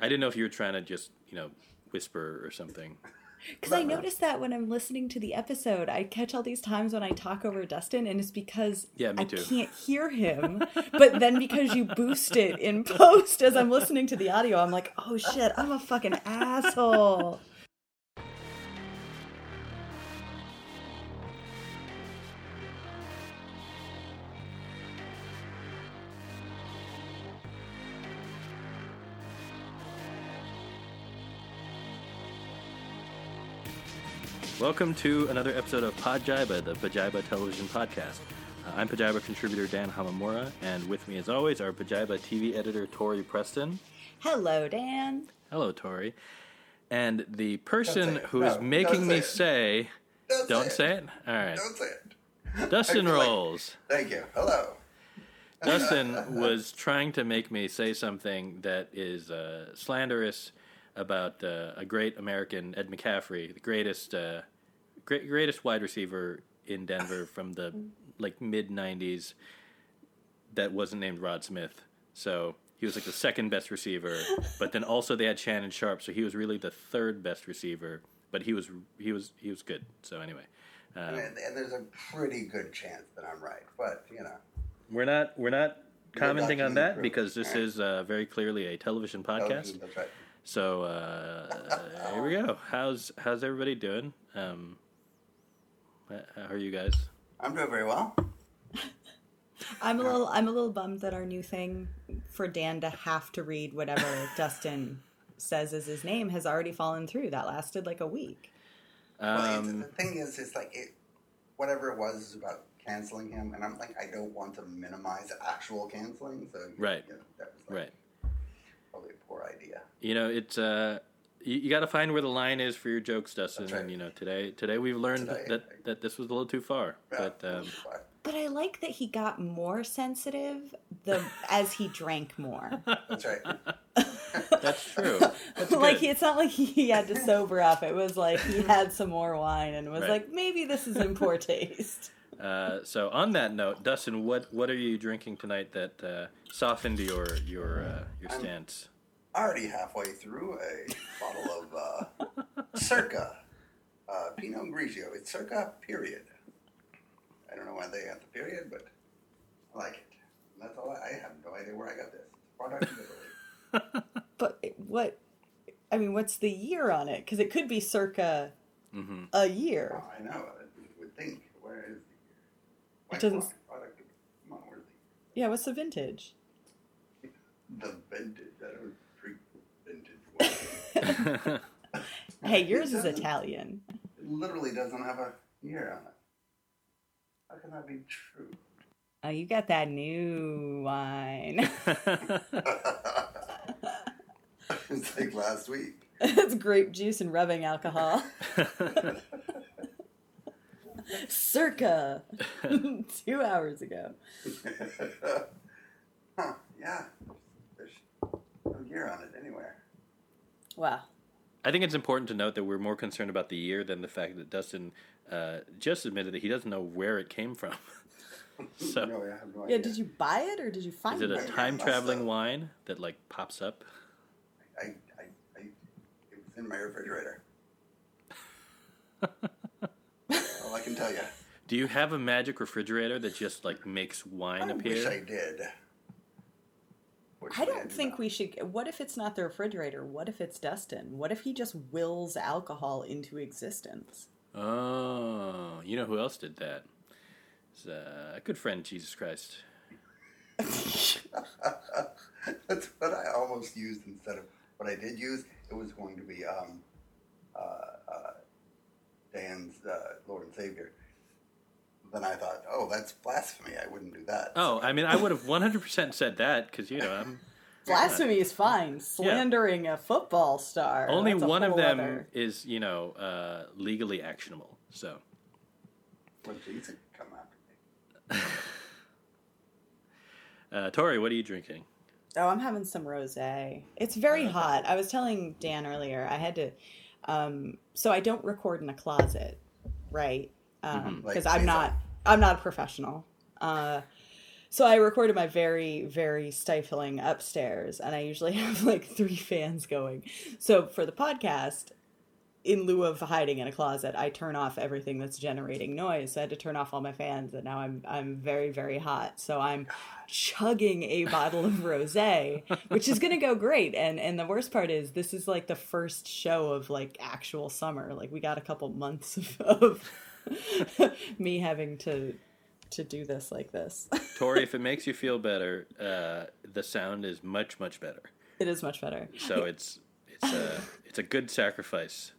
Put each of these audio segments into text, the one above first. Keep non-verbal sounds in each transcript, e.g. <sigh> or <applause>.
I didn't know if you were trying to just you know whisper or something. <laughs> Because I uh, noticed that when I'm listening to the episode, I catch all these times when I talk over Dustin, and it's because Yeah, me I can't hear <laughs> him. but then because you boost it in post as I'm listening to the audio, I'm like, oh shit, I'm a fucking asshole. Welcome to another episode of Podjiba, the Pajiba Television Podcast. Uh, I'm Pajiba contributor Dan Hamamura, and with me, as always, our Pajiba TV editor Tori Preston. Hello, Dan. Hello, Tori. And the person who is No, making don't me say say, Don't, don't say, say it. All right, Don't say it. Dustin <laughs> I feel like- rolls. Thank you. Hello. <laughs> Dustin was trying to make me say something that is uh, slanderous about uh, a great American, Ed McCaffrey, the greatest, uh, great, greatest wide receiver in Denver from the like mid '90s. That wasn't named Rod Smith, so he was like the second best receiver. But then also they had Shannon Sharpe, so he was really the third best receiver. But he was he was he was good. So anyway. Um, And, and there's a pretty good chance that I'm right, but you know, We're not we're not commenting on that proof. because this Alright. is uh, very clearly a television podcast. That's right. So uh, here we go. How's how's everybody doing? Um, how are you guys? I'm doing very well. <laughs> I'm a little I'm a little bummed that our new thing for Dan to have to read whatever <laughs> Dustin says is his name has already fallen through. That lasted like a week. well, Um, the thing is, it's like it, whatever it was is about canceling him, and I'm like, I don't want to minimize actual canceling, so Right. You know, that was like right. probably a poor idea. You know it's uh, you, you got to find where the line is for your jokes, Dustin. Right. And you know today today we've learned Today, that that this was a little too far. Yeah, But um, but But I like that he got more sensitive the as he drank more. that's right. <laughs> that's true. That's like good. it's not like he had to sober up. It was like he had <laughs> some more wine and was Right. like, maybe this is in poor taste. <laughs> Uh, so on that note, Dustin, what what are you drinking tonight that uh, softened your your uh, your I'm- stance? Already halfway through a bottle of uh, <laughs> Circa uh, Pinot Grigio. It's Circa period. I don't know why they got the period, but I like it. And that's all. I, I have no idea where I got this. Product of Italy. <laughs> But what? I mean, what's the year on it? Because it could be circa hmm a year. Oh, I know. You would think. Where is the? Why, It doesn't- Product of, come on, where's Yeah, what's the vintage? the, the vintage? I don't drink vintage wine. <laughs> Hey, yours is Italian. It literally doesn't have a year on it. How can that be true? Oh, you got that new wine. <laughs> <laughs> it's like last week. it's grape juice and rubbing alcohol. Circa two hours ago. huh, yeah. There's no year on it anywhere. Wow. I think it's important to note that we're more concerned about the year than the fact that Dustin uh, just admitted that he doesn't know where it came from. <laughs> so, no, I have no Yeah, did you buy it or did you find it? Is it? a time traveling wine that like pops up? I, I, I, it was in my refrigerator. <laughs> All I can tell you. Do you have a magic refrigerator that just like makes wine appear? I wish I appear? Did. I don't do think not. we should. What if it's not the refrigerator? What if it's Dustin? What if he just wills alcohol into existence? Oh, you know who else did that? It's uh, a good friend, Jesus Christ. <laughs> That's what I almost used instead of what I did use. It was going to be um, uh, uh, Dan's uh, Lord and Savior. Then I thought, oh, that's blasphemy. I wouldn't do that. Oh, I mean, I would have 100% said that because, you know, I'm. <laughs> Blasphemy is fine. Slandering a football star. Only one of them other- is, you know, uh, legally actionable. So. Well, Jesus, come after me. <laughs> Uh, Tori, what are you drinking? Oh, I'm having some rosé. It's very Okay. hot. I was telling Dan earlier. I had to. Um, so I don't record in a closet, right? Because Mhm. Like I'm not. I'm not a professional. Uh, So I recorded my very, very stifling upstairs, and I usually <laughs> have like three fans going. So for the podcast, in lieu of hiding in a closet, I turn off everything that's generating noise. So I had to turn off all my fans, and now I'm I'm very, very hot. So I'm chugging a bottle of rosé, which is gonna go great. And and the worst part is this is like the first show of like actual summer. Like we got a couple months of, of <laughs> me having to to do this like this. <laughs> Tori, if it makes you feel better, uh, the sound is much much better. It is much better. So it's it's a it's a good sacrifice.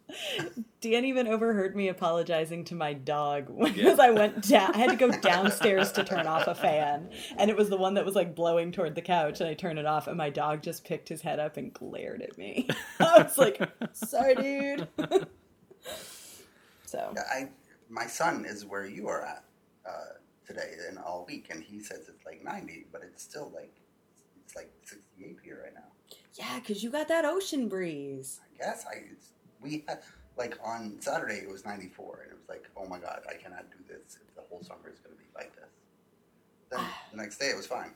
Dan even overheard me apologizing to my dog <laughs> because Yeah. I went down. I had to go downstairs to turn off a fan, and it was the one that was like blowing toward the couch, and I turned it off, and my dog just picked his head up and glared at me. I was like, "Sorry, dude." so I my son is where you are at uh, today and all week, and he says it's like ninety, but it's still like it's like sixty eight here right now. yeah, because you got that ocean breeze. I guess I it's, we had like on Saturday it was ninety four, and it was like oh my god, I cannot do this if the whole summer is going to be like this. Then <sighs> the next day it was fine.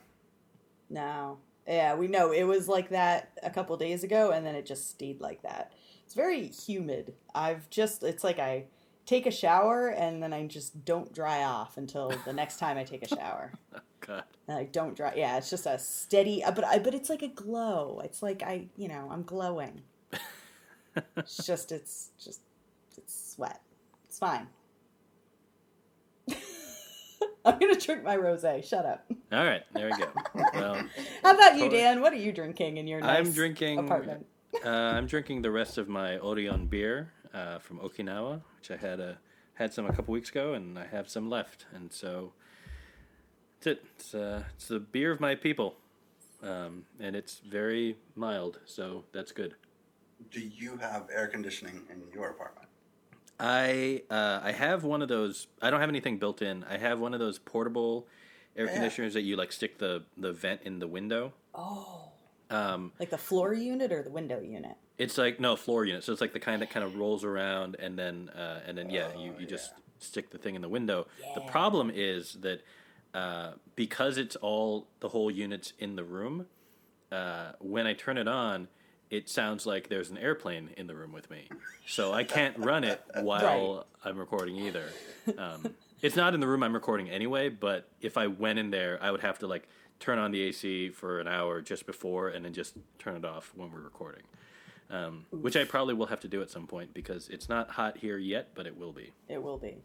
No. Yeah, we know it was like that a couple days ago, and then it just stayed like that. It's very humid. I've just, it's like I take a shower and then I just don't dry off until the next time I take a shower. <laughs> God. And I don't dry. Yeah, it's just a steady, uh, but I, but it's like a glow. It's like I, you know, I'm glowing. <laughs> It's just, it's just, it's sweat. It's fine. <laughs> I'm gonna drink my rosé. Shut up. All right, there we go. Well, How about you, Dan? What are you drinking in your nice I'm drinking. apartment? Uh, I'm drinking the rest of my Orion beer uh, from Okinawa, which I had a had some a couple weeks ago, and I have some left, and so that's it. It's uh, it's the beer of my people, um, and it's very mild, so that's good. Do you have air conditioning in your apartment? I uh, I have one of those. I don't have anything built in. I have one of those portable air Yeah. conditioners that you like stick the the vent in the window. Oh, Um, like the floor unit or the window unit? It's like no floor unit, so it's like the kind that kind of rolls around and then uh, and then yeah, you, Oh, you just yeah. stick the thing in the window. The problem is that uh, because it's all the whole units in the room, uh, when I turn it on, it sounds like there's an airplane in the room with me, so I can't run it <laughs> while I'm recording either. Um, it's not in the room I'm recording anyway, but if I went in there, I would have to like turn on the AC for an hour just before and then just turn it off when we're recording um, which I probably will have to do at some point because it's not hot here yet, but it will be. It will be.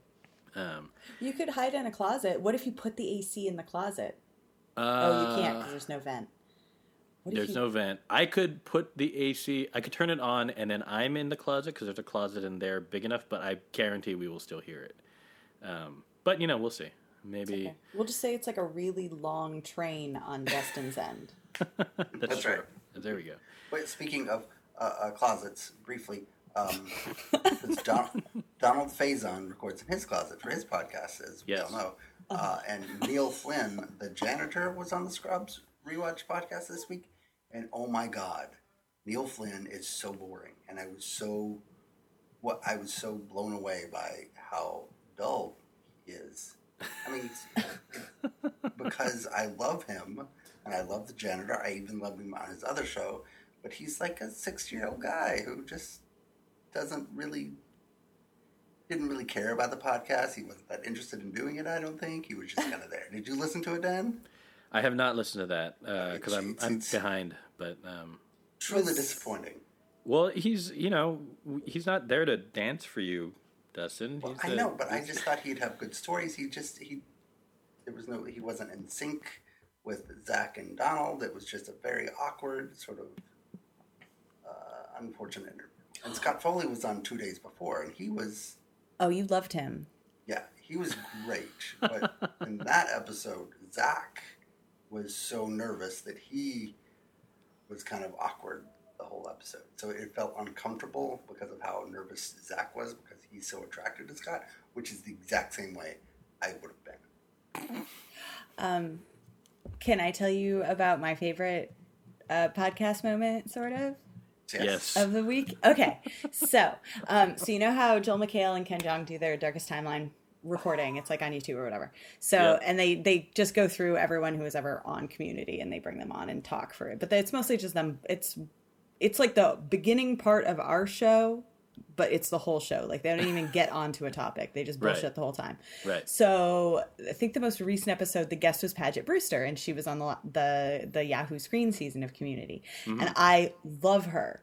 Um, You could hide in a closet. What if you put the AC in the closet? uh, Oh, you can't because there's no vent. What There's you- no vent. I could put the AC. I could turn it on, and then I'm in the closet because there's a closet in there big enough. But I guarantee we will still hear it. Um, but you know, we'll see. Maybe Okay. We'll just say it's like a really long train on <laughs> Dustin's end. that's, That's true. right. There we go. Wait, speaking of uh, uh, closets, briefly, um, <laughs> Don- Donald Faison records in his closet for his podcast, as we Yes. all know. Uh, and Neil Flynn, the janitor, was on the Scrubs rewatch podcast this week. And oh my God, Neil Flynn is so boring. And I was so, what I was so blown away by how dull he is. I mean, because I love him and I love the janitor. I even love him on his other show, but he's like a six-year-old guy who just doesn't really didn't really care about the podcast. He wasn't that interested in doing it. I don't think he was just kind of there. Did you listen to it, Dan? I have not listened to that because I'm I'm behind. But um, Truly disappointing. well, he's you know he's not there to dance for you, Dustin. Well, He's I the- know, but I just thought he'd have good stories. He just he there was no he wasn't in sync with Zach and Donald. It was just a very awkward sort of uh, unfortunate interview. And Scott Foley was on two days before, and he was Oh, you loved him. yeah he was great. But in that episode, Zach was so nervous that he was kind of awkward the whole episode. So it felt uncomfortable because of how nervous Zach was because he's so attracted to Scott, which is the exact same way I would have been. Um, can I tell you about my favorite uh, podcast moment, sort of? Yes. of the week. Okay, so um, so you know how Joel McHale and Ken Jeong do their Darkest Timeline recording. It's like on YouTube or whatever. So Yeah. and they they just go through everyone who was ever on Community and they bring them on and talk for it. But it's mostly just them. It's it's like the beginning part of our show, but it's the whole show. Like they don't even get <laughs> onto a topic. They just Right. bullshit the whole time. Right. So I think the most recent episode, the guest was Paget Brewster, and she was on the the, the Yahoo Screen season of Community, mm-hmm. and I love her.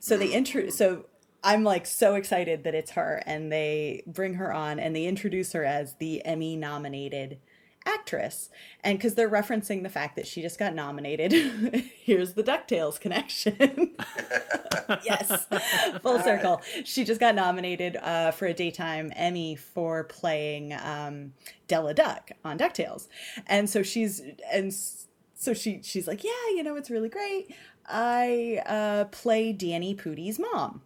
So they mm. intro. So I'm like so excited that it's her, and they bring her on, and they introduce her as the Emmy nominated actress, and because they're referencing the fact that she just got nominated. <laughs> here's the Ducktales connection. <laughs> yes, full circle. She just got nominated uh, for a daytime Emmy for playing um, Della Duck on Ducktales, and so she's and so she she's like, yeah, you know, it's really great. I uh, play Danny Pudi's mom.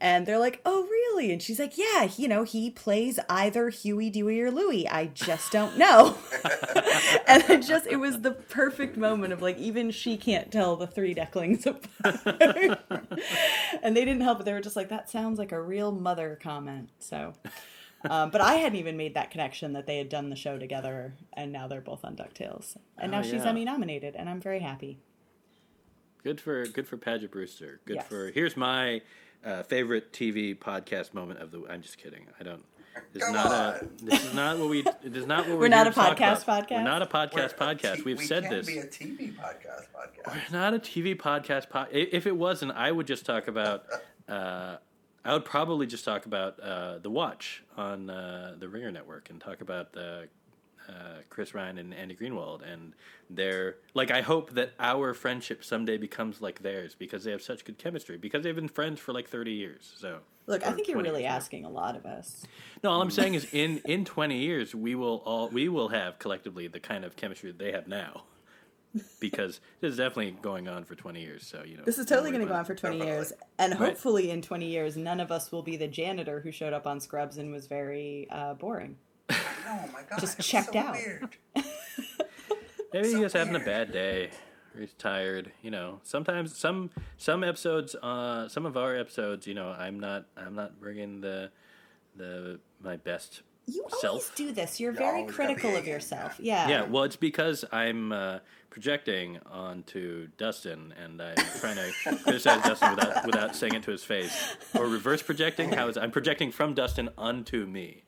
And they're like, "Oh, really?" And she's like, "Yeah, you know, he plays either Huey, Dewey, or Louie. I just don't know." <laughs> and it just it was the perfect moment of like even she can't tell the three decklings apart. <laughs> and they didn't help it. They were just like, "That sounds like a real mother comment." So, um, but I hadn't even made that connection that they had done the show together, and now they're both on Ducktales, and now Oh, she's. Emmy nominated, and I'm very happy. Good for good for Paget Brewster. Good Yes. for here's my uh, favorite TV podcast moment of the. I'm just kidding. I don't. This is Come not a. This is not what we. This is not what we're. We're not here a to podcast podcast? We're not a podcast We're a podcast. T- We've we said can't this. be a TV podcast podcast. We're not a TV podcast. Po- if it wasn't, I would just talk about. Uh, I would probably just talk about uh, the Watch on uh, the Ringer Network and talk about uh, uh, Chris Ryan and Andy Greenwald and they're like. I hope that our friendship someday becomes like theirs because they have such good chemistry because they've been friends for like thirty years. So Look, I think you're really years, asking a lot of us. No, all I'm saying is in in twenty years we will all we will have collectively the kind of chemistry that they have now. Because this is definitely going on for twenty years, so you know This is totally going to go on for 20 Definitely. years. And Right. hopefully, in 20 years, none of us will be the janitor who showed up on Scrubs and was very uh, boring. Oh my god! Just checked so out. Weird. <laughs> Maybe So he's just having a bad day. Or he's tired. You know, sometimes some some episodes, uh, some of our episodes, you know, I'm not I'm not bringing the the my best. You always Self. do this. You're You very critical of yourself. yeah. Yeah. Yeah, well, it's because I'm uh, projecting onto Dustin, and I'm trying to <laughs> criticize Dustin without without saying it to his face, or reverse projecting. How is I'm projecting from Dustin onto me.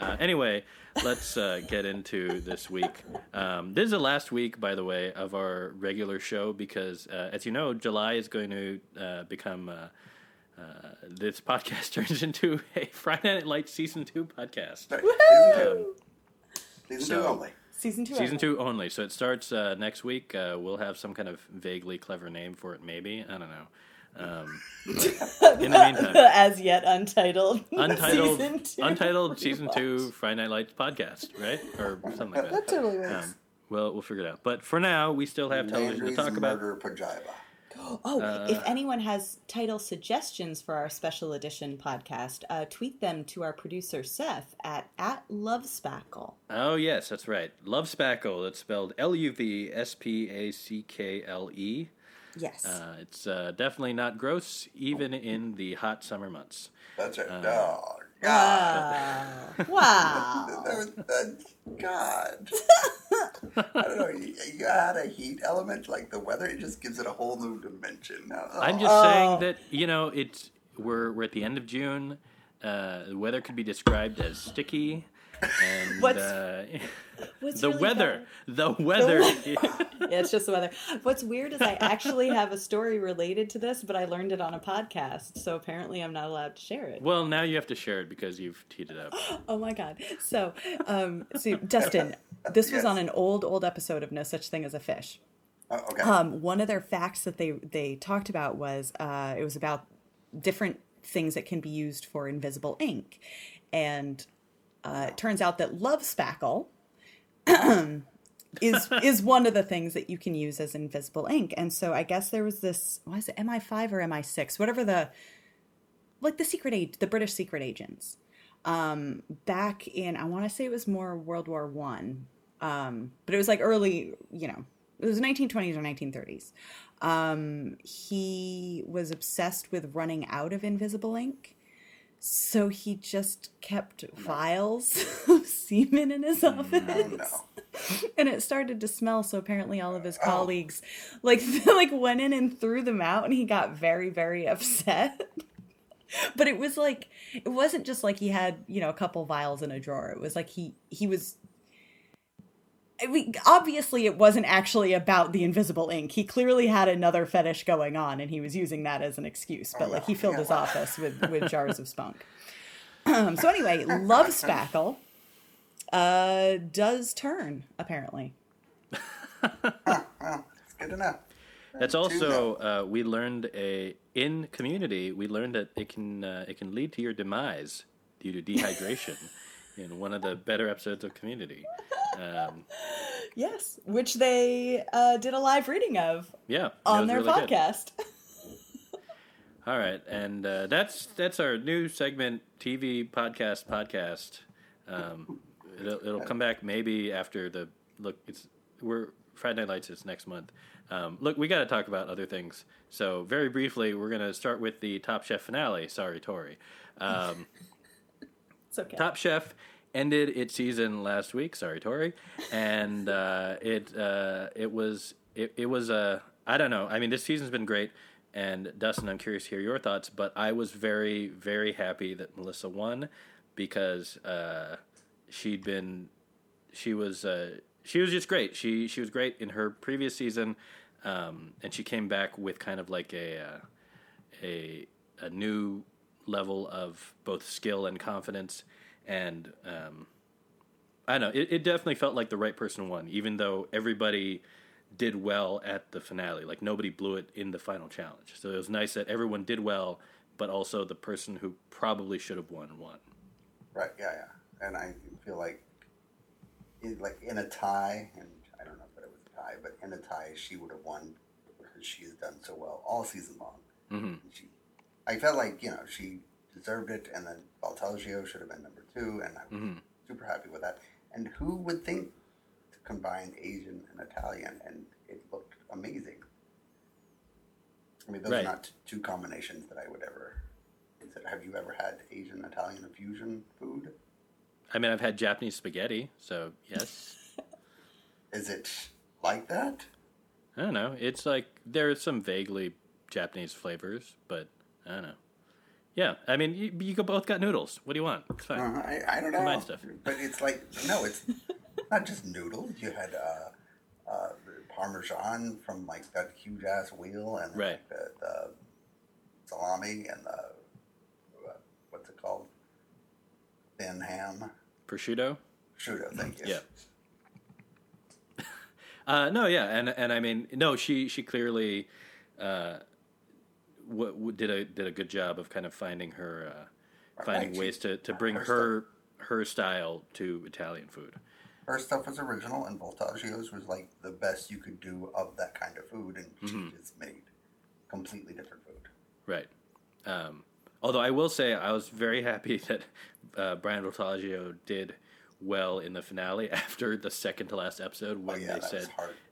Uh, anyway, let's uh, get into this week. Um, this is the last week, by the way, of our regular show because, uh, as you know, July is going to uh, become. Uh, uh, this podcast <laughs> turns into a Friday Night Lights season two podcast. Sorry, Woohoo! Season two. Season so- two only. Season two. Season two only. So it starts uh, next week. Uh, we'll have some kind of vaguely clever name for it, maybe. I don't know. Um, <laughs> in the meantime, As yet untitled. <laughs> untitled, season two. untitled <laughs> season two Friday Night Lights podcast, right, or something like that. That totally works. Um, well, we'll figure it out. But for now, we still have television to talk about. murder pajamas. <gasps> Oh, Uh, if anyone has title suggestions for our special edition podcast, uh, tweet them to our producer Seth at at lovespackle. Oh yes, that's right. Love Spackle. That's spelled L U V S P A C K L E. Yes. Uh, it's uh, definitely not gross, even in the hot summer months. That's it. Uh, oh God. wow. wow. <laughs> That was- that- God. <laughs> I don't know. You, you add a heat element like the weather, it just gives it a whole new dimension. Oh. I'm just Oh. saying that you know it's we're we're at the end of June. Uh, the weather could be described as sticky, and What's- uh, What's <laughs> the really weather, bad- the weather. <laughs> Yeah, it's just the weather. What's weird is I actually have a story related to this, but I learned it on a podcast, so apparently I'm not allowed to share it. well, now you have to share it because you've teed it up. <gasps> Oh my god. So, um, so Dustin, this was on an old, old episode of No Such Thing as a Fish. Oh, okay. Um, one of their facts that they they talked about was uh, it was about different things that can be used for invisible ink, and uh, it turns out that love spackle <clears throat> is <laughs> is one of the things that you can use as invisible ink. And so I guess there was this what is it MI five or MI six whatever the like the secret age the British secret agents um, back in I want to say it was more World War One, um, but it was like early, you know, it was 1920s or 1930s. Um, he was obsessed with running out of invisible ink, So he just kept vials <laughs> of semen in his office. Oh <laughs> no. and it started to smell so apparently all of his Oh. colleagues like <laughs> like went in and threw them out and he got very very upset but it was like it wasn't just like he had you know a couple vials in a drawer it was like he he was I mean, obviously it wasn't actually about the invisible ink. He clearly had another fetish going on and he was using that as an excuse but Oh, like he filled his office with <laughs> with jars of spunk. Um, <clears throat> so anyway love spackle uh does turn apparently. Well, it's good to know. That's also uh, we learned a in community we learned that it can uh, it can lead to your demise due to dehydration <laughs> in one of the better episodes of Community. Um, yes which they uh did a live reading of yeah, on their really podcast <laughs> All right, and uh, that's that's our new segment, TV podcast podcast. Um, it'll, it'll come back maybe after the look. It's we're Friday Night Lights is next month. Um, look, we got to talk about other things. So very briefly, we're going to start with the Top Chef finale. Sorry, Tori. Um, okay Top Chef ended its season last week. Sorry, Tori, and uh, it uh, it was it, it was uh, I don't know. I mean, this season's been great, and Dustin, I'm curious to hear your thoughts. But I was very very happy that Melissa won because uh, she'd been she was uh, she was just great. She she was great in her previous season, um, and she came back with kind of like a uh, a a new level of both skill and confidence. And um, I don't know, it, it definitely felt like the right person won, even though everybody did well at the finale. Like nobody blew it in the final challenge. So it was nice that everyone did well, but also the person who probably should have won won. Right, yeah, yeah. And I feel like, in, like in a tie, and I don't know if it was a tie, but in a tie, she would have won because she has done so well all season long. hmm She, I felt like you know she deserved it, and then Voltaggio should have been number two, and I'm Mhm. super happy with that. And who would think to combine Asian and Italian, and it looked amazing. I mean, those Right. are not two combinations that I would ever. consider. Have you ever had Asian Italian fusion food? I mean, I've had Japanese spaghetti, so yes. <laughs> Is it like that? I don't know. It's like there are some vaguely Japanese flavors, but I don't know. Yeah, I mean, you, you both got noodles. What do you want? It's fine. Uh, I, I don't know. Combine stuff. But it's like no, it's not just noodles. You had uh, uh, parmesan from like that huge ass wheel, and Right. like, the, the salami and the uh, what's it called? Thin ham, Prosciutto. prosciutto. Thank you. Yeah. <laughs> Uh, no, yeah, and and I mean, no, she she clearly uh, w- w- did a did a good job of kind of finding her uh, finding Right, ways she- to, to bring her her her style to Italian food. Her stuff was original, and Voltaggio's was like the best you could do of that kind of food, and Mm-hmm. she just made completely different food. Right. Um, although I will say I was very happy <laughs> that uh, Brian Voltaggio did well in the finale <laughs> after the second to last episode when oh yeah, they said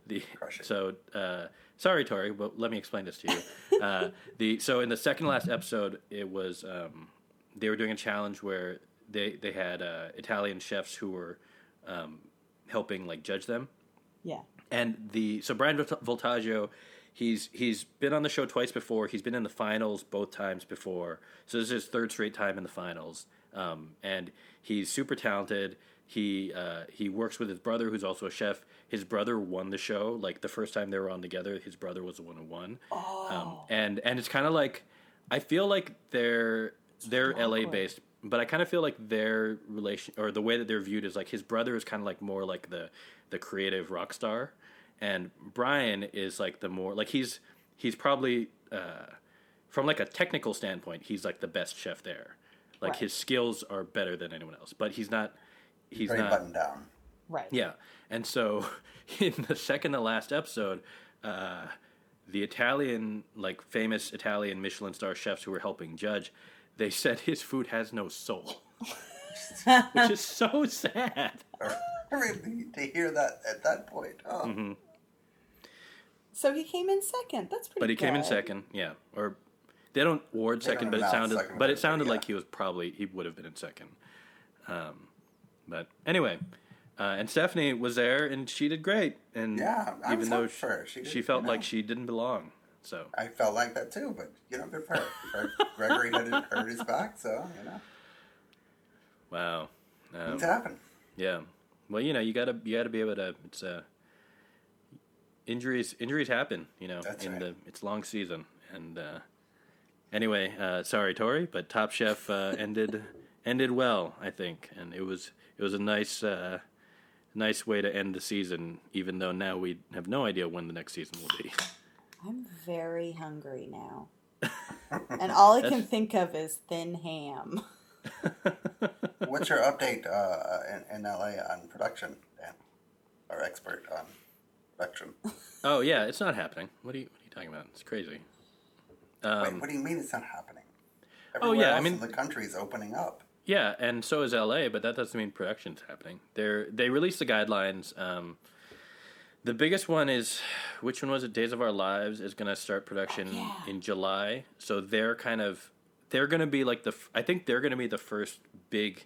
the Crushing. so uh, sorry Tori, but let me explain this to you. <laughs> uh, the so in the second to last episode, it was um, they were doing a challenge where they they had uh, Italian chefs who were um, helping like judge them, yeah and the so Brian Voltaggio, he's he's been on the show twice before. He's been in the finals both times before. So this is his third straight time in the finals. Um, and he's super talented. He uh, he works with his brother, who's also a chef. His brother won the show. Like the first time they were on together, his brother was the one who won. oh Um, and and it's kind of like I feel like they're they're LA based, but I kind of feel like their relation or the way that they're viewed is like his brother is kind of like more like the the creative rock star, and Brian is like the more like he's he's probably uh, from like a technical standpoint he's like the best chef there. Like Right. his skills are better than anyone else, but he's not. He's Very not. buttoned down. right Yeah, and so <laughs> in the second to last episode, uh, the Italian, like famous Italian Michelin star chefs who were helping judge, they said his food has no soul, <laughs> which is so sad. <laughs> Really, to hear that at that point. Oh, Mm-hmm. so he came in second that's pretty But he came in second, yeah. Or they don't award second, don't but it sounded second, but it sounded yeah. like he was probably he would have been in second. Um, but anyway, uh, and Stephanie was there and she did great. And Yeah, I even though. She she, did, felt you like she didn't belong. So I felt like that too, but you know, good for her. <laughs> Gregory had hurt his back, so you know, wow, um, things happen. yeah. Well, you know, you gotta you gotta be able to. It's uh, injuries injuries happen. You know, That's in right. the it's long season. And uh, anyway, uh, sorry, Tori, but Top Chef uh, ended ended well, I think, and it was it was a nice uh, nice way to end the season. Even though now we have no idea when the next season will be. I'm very hungry now. <laughs> and all I can think of is thin ham. <laughs> What's your update uh, in, in LA on production, Dan? Our expert on production. oh yeah, it's not happening. What are you what are you talking about? It's crazy. Um, Wait, what do you mean it's not happening? Oh, Everywhere yeah, I mean- in the country is opening up. Yeah, and so is LA, but that doesn't mean production's happening. They're they released the guidelines. Um, the biggest one is which one was it? Days of Our Lives is going to start production yeah. in July. So they're kind of they're going to be like the I think they're going to be the first big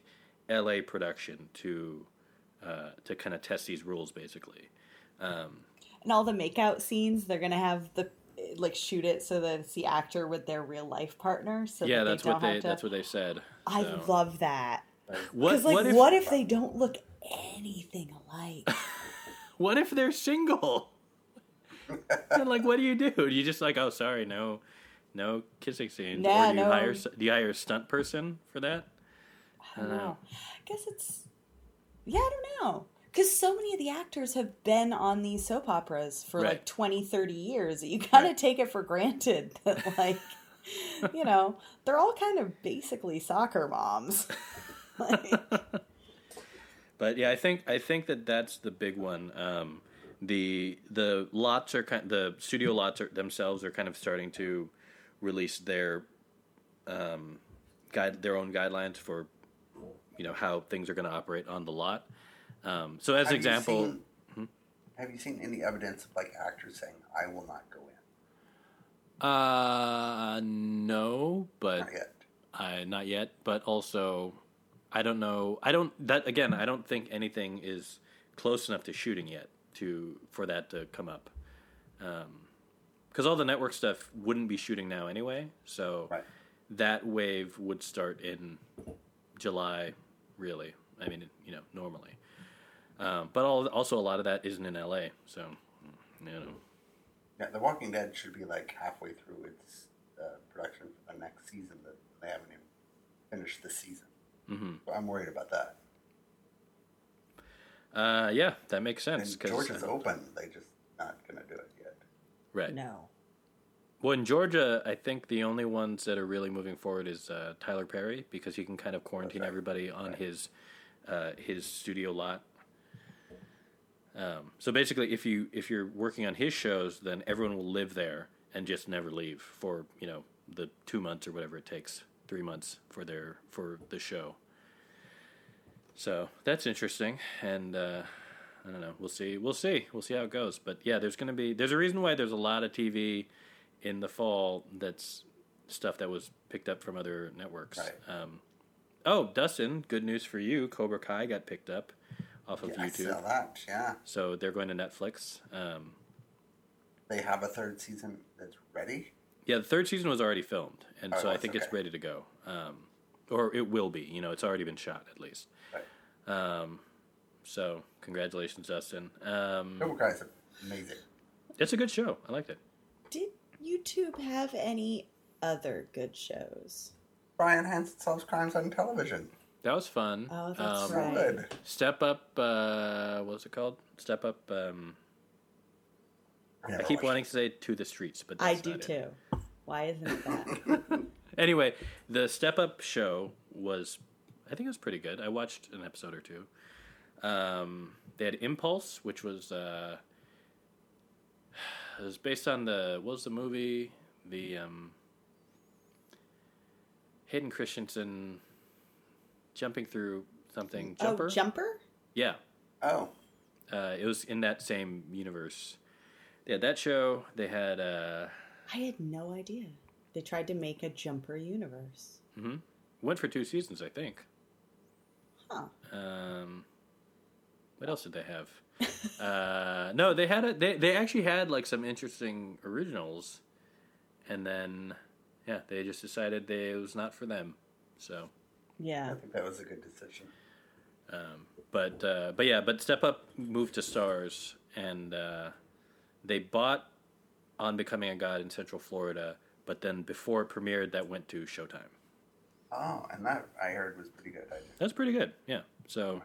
LA production to uh, to kind of test these rules basically. Um, And all the makeout scenes, they're gonna have the like shoot it so that it's the actor with their real life partner. So yeah, that that's what they to... that's what they said. I So- love that. what Because like, what if what if they don't look anything alike? <laughs> what if they're single? <laughs> Then, like, what do you do? Do you just like, oh, sorry, no, no kissing scenes, Nah, or do you no. hire do you hire a stunt person for that? I don't Uh, know. I guess it's yeah, I don't know. Because so many of the actors have been on these soap operas for like Right. 20, 30 years that you kind of Right. take it for granted <laughs> that, like, <laughs> you know, they're all kind of basically soccer moms. like, <laughs> But yeah, I think I think that that's the big one. Um, the the lots are kind the studio lots are, themselves are kind of starting to release their um, guide their own guidelines for you know how things are going to operate on the lot. Um, so as Have an you example, seen- have you seen any evidence of like actors saying, "I will not go in"? Uh, no, but Not yet. Uh, not yet, but also, I don't know. I don't that again. I don't think anything is close enough to shooting yet to for that to come up. Um, Because all the network stuff wouldn't be shooting now anyway, so Right. that wave would start in July. Really, I mean, you know, normally. Um, but all, also, a lot of that isn't in LA, so you know. Yeah, The Walking Dead should be like halfway through its uh, production for the next season that they haven't even finished the season. hmm So I'm worried about that. Uh, yeah, that makes And Georgia's open; they just not going to do it yet. right. no. Well, in Georgia, I think the only ones that are really moving forward is uh, Tyler Perry because he can kind of quarantine right. everybody on Right. his uh, his studio lot. Um, so basically, if you if you're working on his shows, then everyone will live there and just never leave for you know the two months or whatever it takes, three months for their for the show. So that's interesting, and uh, I don't know. We'll see. We'll see. We'll see how it goes. But yeah, there's going to be there's a reason why there's a lot of TV in the fall that's stuff that was picked up from other networks. Right. Um, oh, Dustin, good news for you. Cobra Kai got picked up off of Yeah, I YouTube. saw that. Yeah, So they're going to Netflix. Um, they have a third season that's ready. yeah, the third season was already filmed, and Oh, so I was? think it's ready to go. Um, or it will be. You know, it's already been shot at least. Right. Um, so congratulations, Dustin. Um, Cobra Kai is amazing. it's a good show. I liked it. Did YouTube have any other good shows? Brian Hansen solves crimes on television. That was fun. Oh, that's um, Right. good. Step up. Uh, what was it called? Step up. Um, I keep watched wanting to say to the streets, but I do not it. too. Why isn't it that? <laughs> Anyway, the Step Up show was, I think it was pretty good. I watched an episode or two. Um, they had Impulse, which was uh, it was based on the what was the movie the um, Hayden Christensen jumping through something jumper. Oh, Jumper? yeah, Oh, uh, it was in that same universe. They had that show. They had uh, I had no idea. They tried to make a jumper universe. hmm Went for two seasons, I think. Huh. Um, what else did they have? <laughs> uh, no, they had a, they they actually had like some interesting originals, and then yeah, they just decided they, it was not for them. So, Yeah. I think that was a good decision. um, but uh, but yeah, but Step Up moved to Starz, and uh, they bought On Becoming a God in Central Florida. But then before it premiered, that went to Showtime. Oh, and that I heard was pretty good. That's pretty good. Yeah. So,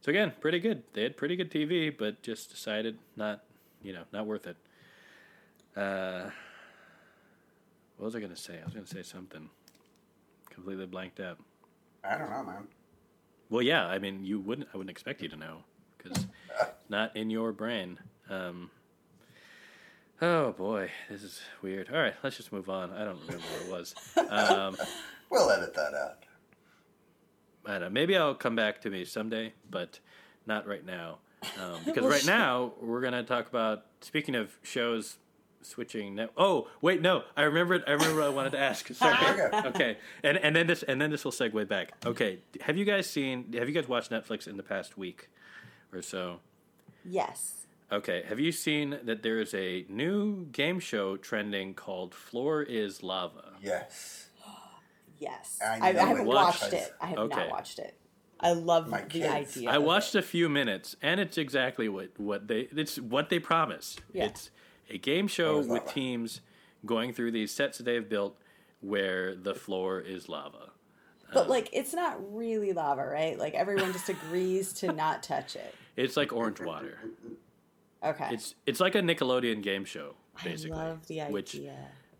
so again, pretty good. They had pretty good TV, but just decided not, you know, not worth it. Uh, what was I going to say? I was going to say something. Completely blanked out. I don't know, man. Well, yeah. I mean, you wouldn't. I wouldn't expect you to know because <laughs> not in your brain. Um, oh boy, this is weird. All right, let's just move on. I don't remember what it was. Um, <laughs> We'll edit that out. I don't know. Maybe I'll come back to me someday, but not right now. Um, <laughs> because right now we're gonna talk about. Speaking of shows switching. Net- oh wait, no, I remembered. I remember what I wanted to ask. Sorry. <laughs> Okay. okay, and and then this and then this will segue back. Okay, have you guys seen? Have you guys watched Netflix in the past week or so? Yes. Okay, have you seen that there is a new game show trending called Floor is Lava? Yes. <gasps> Yes. I I, I haven't it. watched it. I have Okay. not watched it. I love My the kids. idea. I watched it. a few minutes, and it's exactly what, what they it's what they promise. Yeah. It's a game show with lava. teams going through these sets that they've built where the floor is lava. But like, it's not really lava, right? Like everyone just agrees to not touch it. <laughs> It's like orange water. Okay. It's it's like a Nickelodeon game show, I basically. love the idea. Which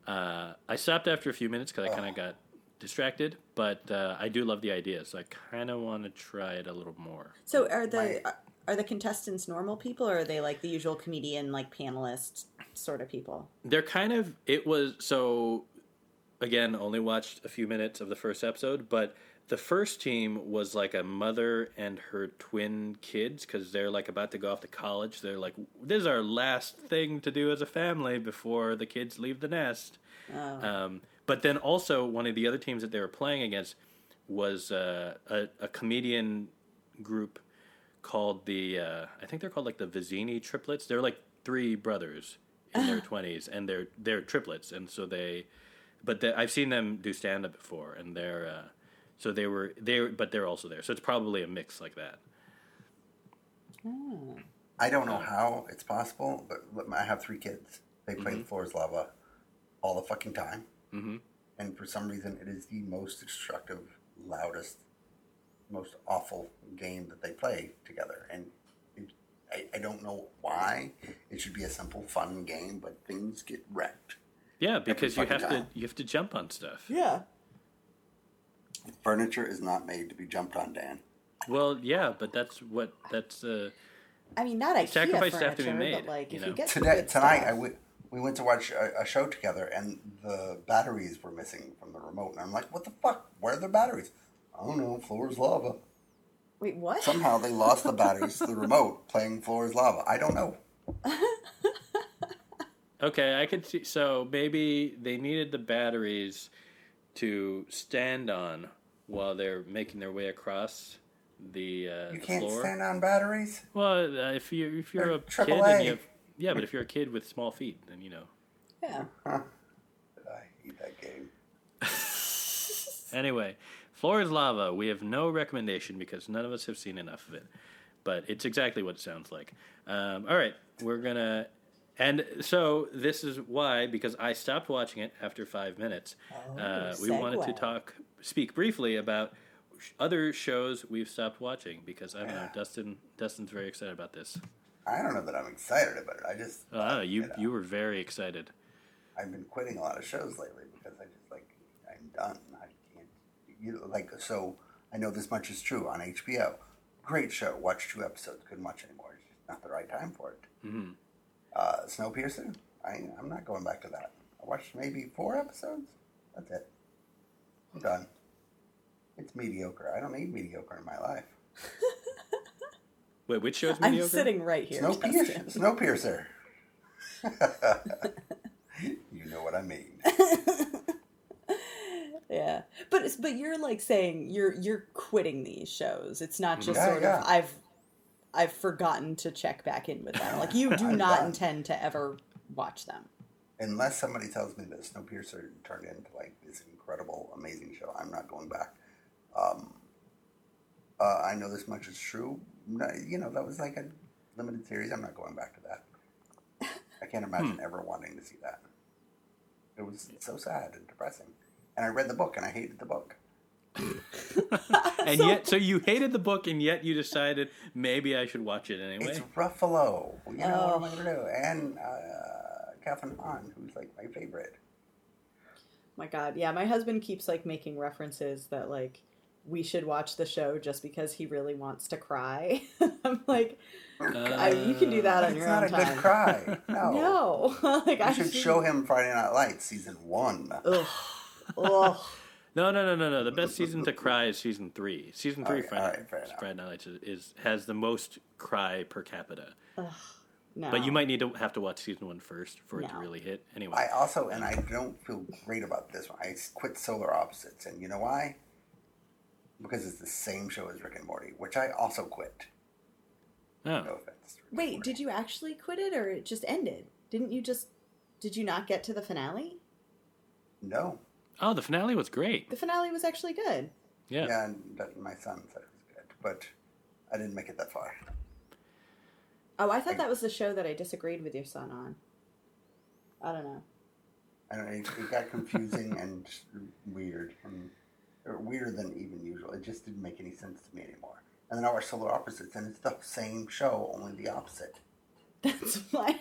uh, I stopped after a few minutes because I kind of got distracted, but uh, I do love the idea, so I kind of want to try it a little more. so are the My- are the contestants normal people, or are they like the usual comedian, like panelist sort of people? They're kind of it was so again only watched a few minutes of the first episode, but the first team was like a mother and her twin kids because they're like about to go off to college. They're like, this is our last thing to do as a family before the kids leave the nest. Oh. Um, but then also one of the other teams that they were playing against was uh, a, a comedian group called the uh, I think they're called like the Vizzini triplets. They're like three brothers in their twenties, and they're they're triplets, and so they. But they, I've seen them do stand up before, and they're uh, so they were they but they're also there. So it's probably a mix like that. Oh. I don't know how it's possible, but I have three kids. They play Mm-hmm. the floor is lava all the fucking time. hmm And for some reason, it is the most destructive, loudest, most awful game that they play together. And it, I, I don't know why. It should be a simple, fun game, but things get wrecked. Yeah, because you fucking have to you have to jump on stuff. Yeah. Furniture is not made to be jumped on, Dan. Well, yeah, but that's what that's. Uh, I mean, not IKEA Sacrifices furniture, have to be made, but like you if know. you get Today, tonight, stuff- I w- we went to watch a, a show together, and the batteries were missing from the remote. And I'm like, "What the fuck? Where are the batteries?" I don't know. Floor is lava. Wait, what? Somehow they lost the batteries to the <laughs> remote playing Floor is lava. I don't know. <laughs> Okay, I could see. So maybe they needed the batteries to stand on while they're making their way across the, uh, You the can't floor. stand on batteries. Well, uh, if you if you're They're a kid triple and A. you have, yeah, but if you're a kid with small feet, then you know. yeah. Huh. I hate that game. <laughs> Anyway, floor is lava. We have no recommendation because none of us have seen enough of it, but it's exactly what it sounds like. Um, all right, we're gonna. And so this is why, because I stopped watching it after five minutes. Oh, uh, we wanted to talk, speak briefly about other shows we've stopped watching because I don't know, Yeah. Dustin. Dustin's very excited about this. I don't know that I'm excited about it. I just Oh, don't you know, you were very excited. I've been quitting a lot of shows lately because I just like I'm done. I. You know, like so. I know this much is true on HBO. Great show. Watch two episodes. Couldn't watch anymore. It's just not the right time for it. hmm Uh, Snowpiercer. I I'm not going back to that. I watched maybe four episodes. That's it. I'm done. It's mediocre. I don't need mediocre in my life. <laughs> Wait, which show's I'm sitting right here. Snowpiercer. Dustin. <laughs> Snowpiercer. <laughs> you know what I mean. Yeah, but it's, but you're like saying you're you're quitting these shows. It's not just Yeah, sort yeah. of I've I've forgotten to check back in with them. Like you <laughs> do not done. intend to ever watch them. Unless somebody tells me that Snowpiercer turned into like this incredible, amazing show, I'm not going back. Um, uh, I know this much is true. You know, that was like a limited series. I'm not going back to that. I can't imagine ever wanting to see that. It was so sad and depressing. And I read the book and I hated the book. <laughs> And So- yet, so you hated the book, and yet you decided maybe I should watch it anyway. It's Ruffalo. You know, Oh. what am I going to do? And uh, Kathryn Hahn, who's like my favorite. My God, yeah, my husband keeps like making references that like we should watch the show just because he really wants to cry. <laughs> I'm like, I, you can do that on It's your not own a time. good cry. <laughs> No. No, like I You should show him Friday Night Lights season one. Ugh. Ugh. <laughs> No, no, no, no, no. The best season to cry is season three. Season three, Okay, Friday, alright, fair enough. Friday Night Lights is, is has the most cry per capita. No. But you might need to have to watch season one first for it to really hit. Anyway, I also, and I don't feel great about this one. I quit Solar Opposites, and you know why? Because it's the same show as Rick and Morty, which I also quit. oh, No offense. to Rick and Wait, Morty. did you actually quit it or it just ended? Didn't you just did you not get to the finale? No. Oh, the finale was great. The finale was actually good. Yeah. Yeah, and my son said it was good, but I didn't make it that far. Oh, I thought that was the show that I disagreed with your son on. I don't know. I don't know, it, it got confusing and weird, and or weirder than even usual. It just didn't make any sense to me anymore. And then I watched Solar Opposites, and it's the same show, only the opposite. <laughs> That's why.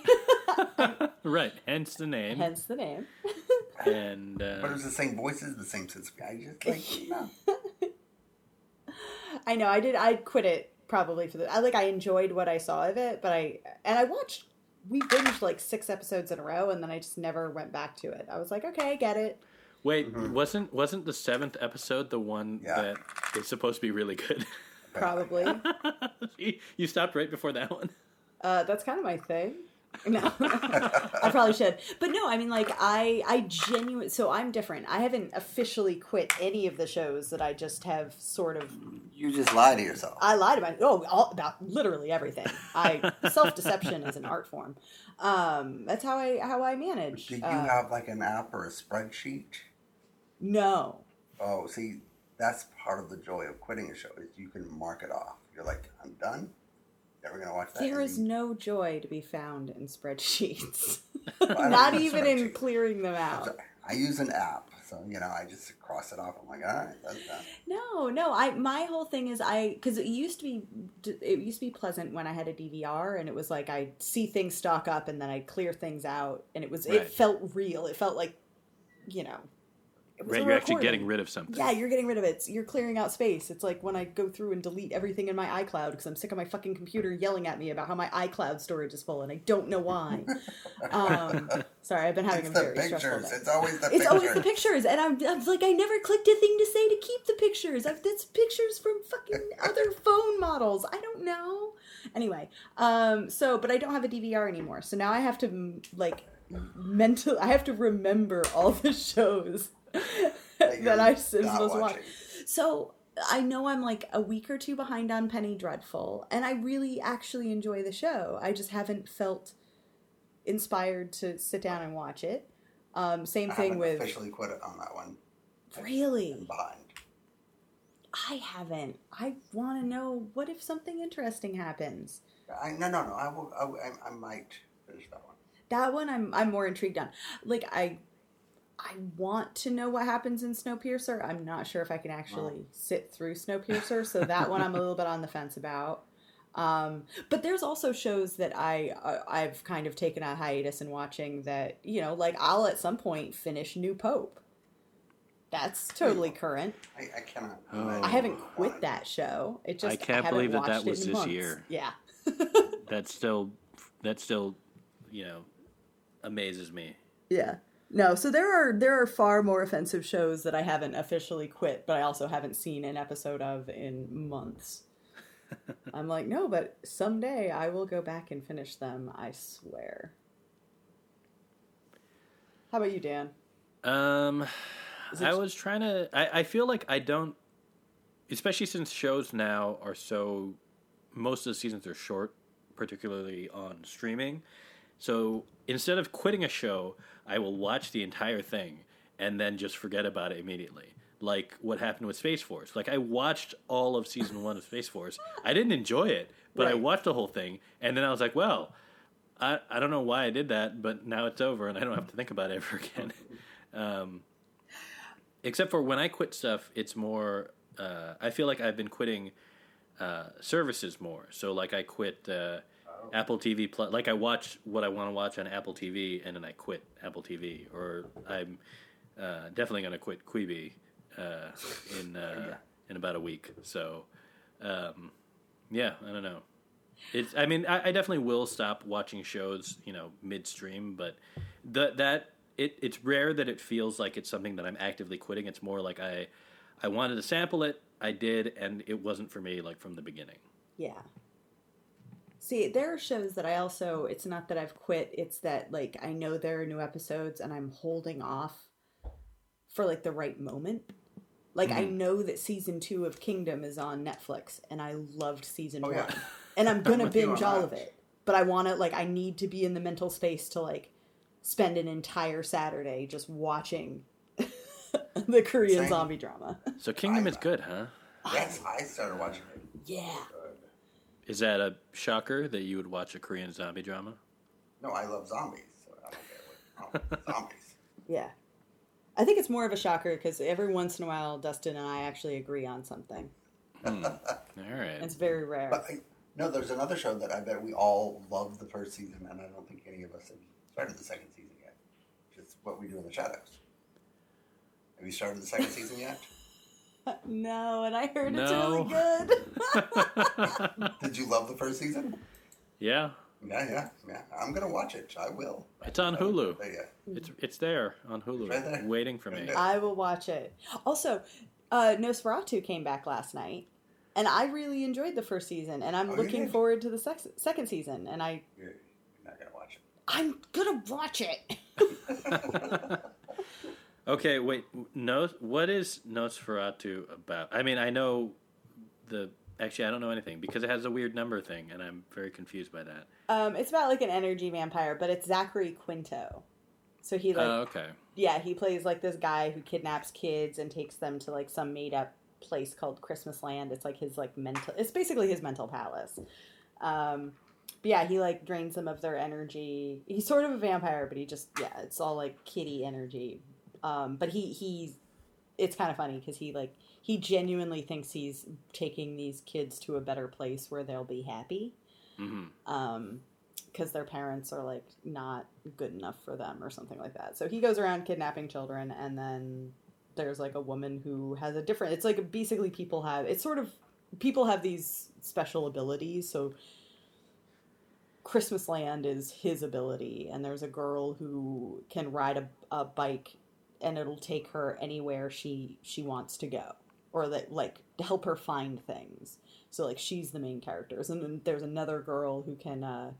<laughs> right. Hence the name. Hence the name. <laughs> And uh, <laughs> But it was the same voices, the same sense. of I just like <laughs> no. I know. I did. I quit it probably for the. I like. I enjoyed what I saw of it, but I and I watched. We binged like six episodes in a row, and then I just never went back to it. I was like, okay, I get it. wait, wasn't wasn't the seventh episode the one Yeah. that is supposed to be really good? Probably. you, <laughs> you stopped right before that one. Uh, that's kind of my thing. <laughs> No, I probably should, but no. I mean, like, I, I genuine. So I'm different. I haven't officially quit any of the shows that I just have sort of. You just lie to yourself. I lied about. Oh, all, about literally everything. I <laughs> self deception is an art form. Um, that's how I how I manage. Did you Uh, have like an app or a spreadsheet? no. Oh, see, that's part of the joy of quitting a show is you can mark it off. You're like, I'm done. Never gonna watch that. There And is no joy to be found in spreadsheets. <laughs> <laughs> don't Not use even in clearing them out. I use an app, so you know I just cross it off. I'm like, all right, that's done. No, no. I my whole thing is I because it used to be it used to be pleasant when I had a DVR and it was like I'd see things stock up and then I'd clear things out and it was Right. it felt real. It felt like you know. It Right, you're actually getting rid of something. Yeah, you're getting rid of it. You're clearing out space. It's like when I go through and delete everything in my iCloud because I'm sick of my fucking computer yelling at me about how my iCloud storage is full and I don't know why. um, <laughs> sorry, I've been having It's a the very stressful day. It's always the pictures. It's pictures. always the pictures, and I'm, I'm like, I never clicked a thing to say to keep the pictures. I've, that's pictures from fucking other <laughs> phone models. I don't know. Anyway, um, so but I don't have a DVR anymore, so now I have to like mental. I have to remember all the <laughs> shows that, you're I was not supposed to watch. watching. So I know I'm like a week or two behind on Penny Dreadful, and I really actually enjoy the show. I just haven't felt inspired to sit down and watch it. Um, same I thing with officially quit it on that one. really. I'm behind. I haven't. I want to know what if something interesting happens. I, no, no, no. I will. I, I, I might finish that one. That one I'm I'm more intrigued on. Like I I want to know what happens in Snowpiercer. I'm not sure if I can actually sit through Snowpiercer, so that one I'm a little bit on the fence about. Um, but there's also shows that I uh, I've kind of taken a hiatus in watching that you know like I'll at some point finish New Pope. That's totally current. I, I cannot. Oh. I haven't quit that show. It just I can't haven't believe that that was this months. year. Yeah. That's still that still, you know, amazes me. Yeah. No, so there are there are far more offensive shows that I haven't officially quit, but I also haven't seen an episode of in months. <laughs> I'm like, no, but someday I will go back and finish them, I swear. How about you, Dan? Um, I it I j- was trying to. I, I feel like I don't, especially since shows now are so. Most of the seasons are short, particularly on streaming. So instead of quitting a show, I will watch the entire thing and then just forget about it immediately. Like what happened with Space Force. Like I watched all of season one of Space Force. I didn't enjoy it, but I watched the whole thing, and then I was like, well. I, I don't know why I did that, but now it's over and I don't have to think about it ever again. <laughs> Um, except for when I quit stuff, it's more. Uh, I feel like I've been quitting uh, services more. So like I quit uh, Apple TV Plus. Like I watch what I want to watch on Apple TV, and then I quit Apple TV. Or I'm uh, definitely going to quit Quibi uh, in uh, <laughs> in about a week. So um, yeah, I don't know. It's. I mean, I, I definitely will stop watching shows, you know, midstream. But the, that it it's rare that it feels like it's something that I'm actively quitting. It's more like I I wanted to sample it, I did, and it wasn't for me like from the beginning. Yeah. See, there are shows that I also, it's not that I've quit, it's that, like, I know there are new episodes and I'm holding off for, like, the right moment. Like, I mm-hmm. know that season two of Kingdom is on Netflix and I loved season Oh, one. yeah. And I'm <laughs> gonna binge all of it. But I wanna, like, I need to be in the mental space to, like, spend an entire Saturday just watching <laughs> the Korean Same. zombie drama. So Kingdom I- is good, huh? Yes, I started watching it. yeah. Is that a shocker that you would watch a Korean zombie drama? No, I love zombies. So I don't care what <laughs> zombies. Yeah. I think it's more of a shocker because every once in a while, Dustin and I actually agree on something. Hmm. <laughs> All right. It's very rare. But I, no, there's another show that I bet we all loved the first season, and I don't think any of us have started the second season yet. Which is what we do in the shadows. Have you started the second season yet? <laughs> no, and I heard it's really good. <laughs> Did you love the first season? yeah, Yeah, yeah, yeah. I'm gonna watch it. I will. it's on Hulu. But yeah. It's it's there on Hulu, Right there. waiting for me. I will watch it. Also, uh, NOS4A2 came back last night, and I really enjoyed the first season, and I'm Oh, looking did? forward to the sex- second season. And I, You're, you're not gonna watch it. I'm gonna watch it. <laughs> Okay, wait. No, what is NOS4A2 about? I mean, I know the. Actually, I don't know anything because it has a weird number thing, and I'm very confused by that. Um, it's about like an energy vampire, but it's Zachary Quinto. So he like Oh, okay. yeah, he plays like this guy who kidnaps kids and takes them to like some made up place called Christmas Land. It's like his like mental. It's basically his mental palace. Um, but yeah, he like drains them of their energy. He's sort of a vampire, but he just yeah, it's all like kitty energy. Um, but he he's it's kind of funny because he like he genuinely thinks he's taking these kids to a better place where they'll be happy. Hmm um because their parents are like not good enough for them or something like that. So he goes around kidnapping children and then there's like a woman who has a different it's like basically people have it's sort of people have these special abilities. So christmas land is his ability and there's a girl who can ride a, a bike and it'll take her anywhere she she wants to go or that like to help her find things so like she's the main characters and then there's another girl who can uh,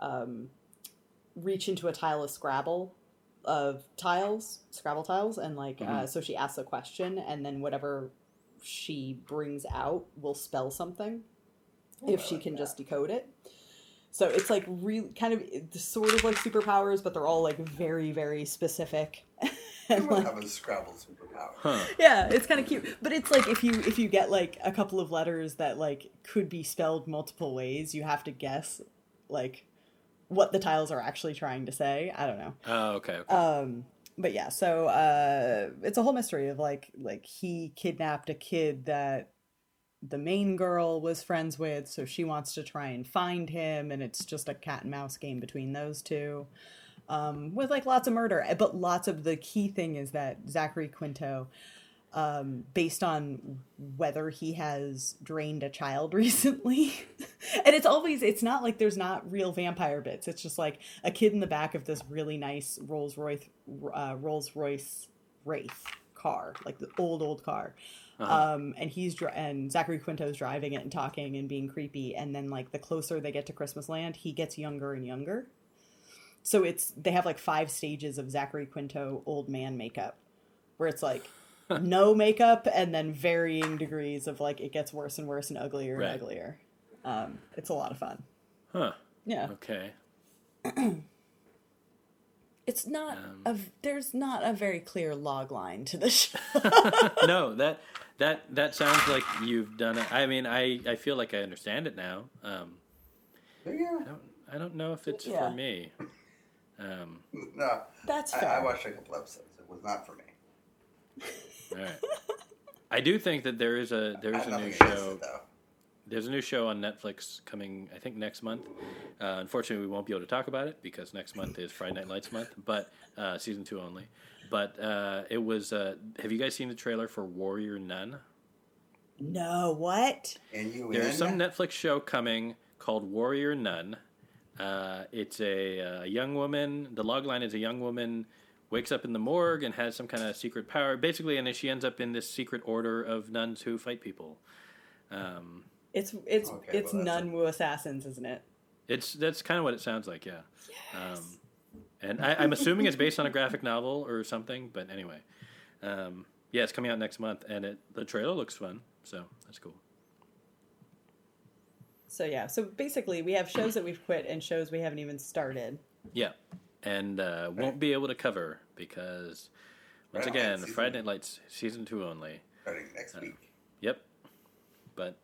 um, reach into a tile of scrabble of tiles scrabble tiles and like uh, Mhm. so she asks a question and then whatever she brings out will spell something if she like can that. just decode it so it's like really kind of sort of like superpowers but they're all like very very specific <laughs> <laughs> You and would like have a Scrabble superpower. Huh. yeah it's kind of cute but it's like if you if you get like a couple of letters that like could be spelled multiple ways you have to guess like what the tiles are actually trying to say i don't know Oh, okay. okay. um but yeah so uh it's a whole mystery of like like he kidnapped a kid that the main girl was friends with so she wants to try and find him and it's just a cat and mouse game between those two um with like lots of murder but lots of the key thing is that zachary quinto um, based on whether he has drained a child <laughs> recently. and it's always, it's not like there's not real vampire bits. It's just like a kid in the back of this really nice Rolls Royce, uh, Rolls Royce Wraith car, like the old, old car. Uh-huh. Um, and he's, dri- and Zachary Quinto's driving it and talking and being creepy. And then, like, the closer they get to Christmas Land, he gets younger and younger. So it's, they have like five stages of Zachary Quinto old man makeup where it's like <laughs> no makeup and then varying degrees of like it gets worse and worse and uglier and uglier. Um, it's a lot of fun. Huh. Yeah, Okay. <clears throat> it's not Um, a there's not a very clear log line to the <laughs> show. <laughs> no, that that that sounds like you've done it. I mean, I I feel like I understand it now. Um, Yeah. I don't I don't know if it's Yeah. for me. Um, No, That's I, fair. I watched a couple episodes. It was not for me. all right. I do think that there is a there I is have a new show. it. There's a new show on Netflix coming, I think, next month. Uh, unfortunately, we won't be able to talk about it because next month is Friday Night Lights month, but uh, season two only. But uh, it was. Uh, have you guys seen the trailer for Warrior Nun? no, what? And you There's some Netflix show coming called Warrior Nun. Uh, it's a uh, young woman. The log line is a young woman wakes up in the morgue and has some kind of secret power, basically, and then she ends up in this secret order of nuns who fight people. Um, It's it's Okay, it's well, nun wu assassins, isn't it? it's that's kind of what it sounds like, yeah. Um, and I, I'm assuming it's based on a graphic novel or something, but anyway, um, yeah, it's coming out next month, and it the trailer looks fun, so that's cool. So yeah, so basically we have shows that we've quit and shows we haven't even started. Yeah, and uh, won't be able to cover because once Friday Night again, season- Friday Night Lights season two only. starting next week. Yep, but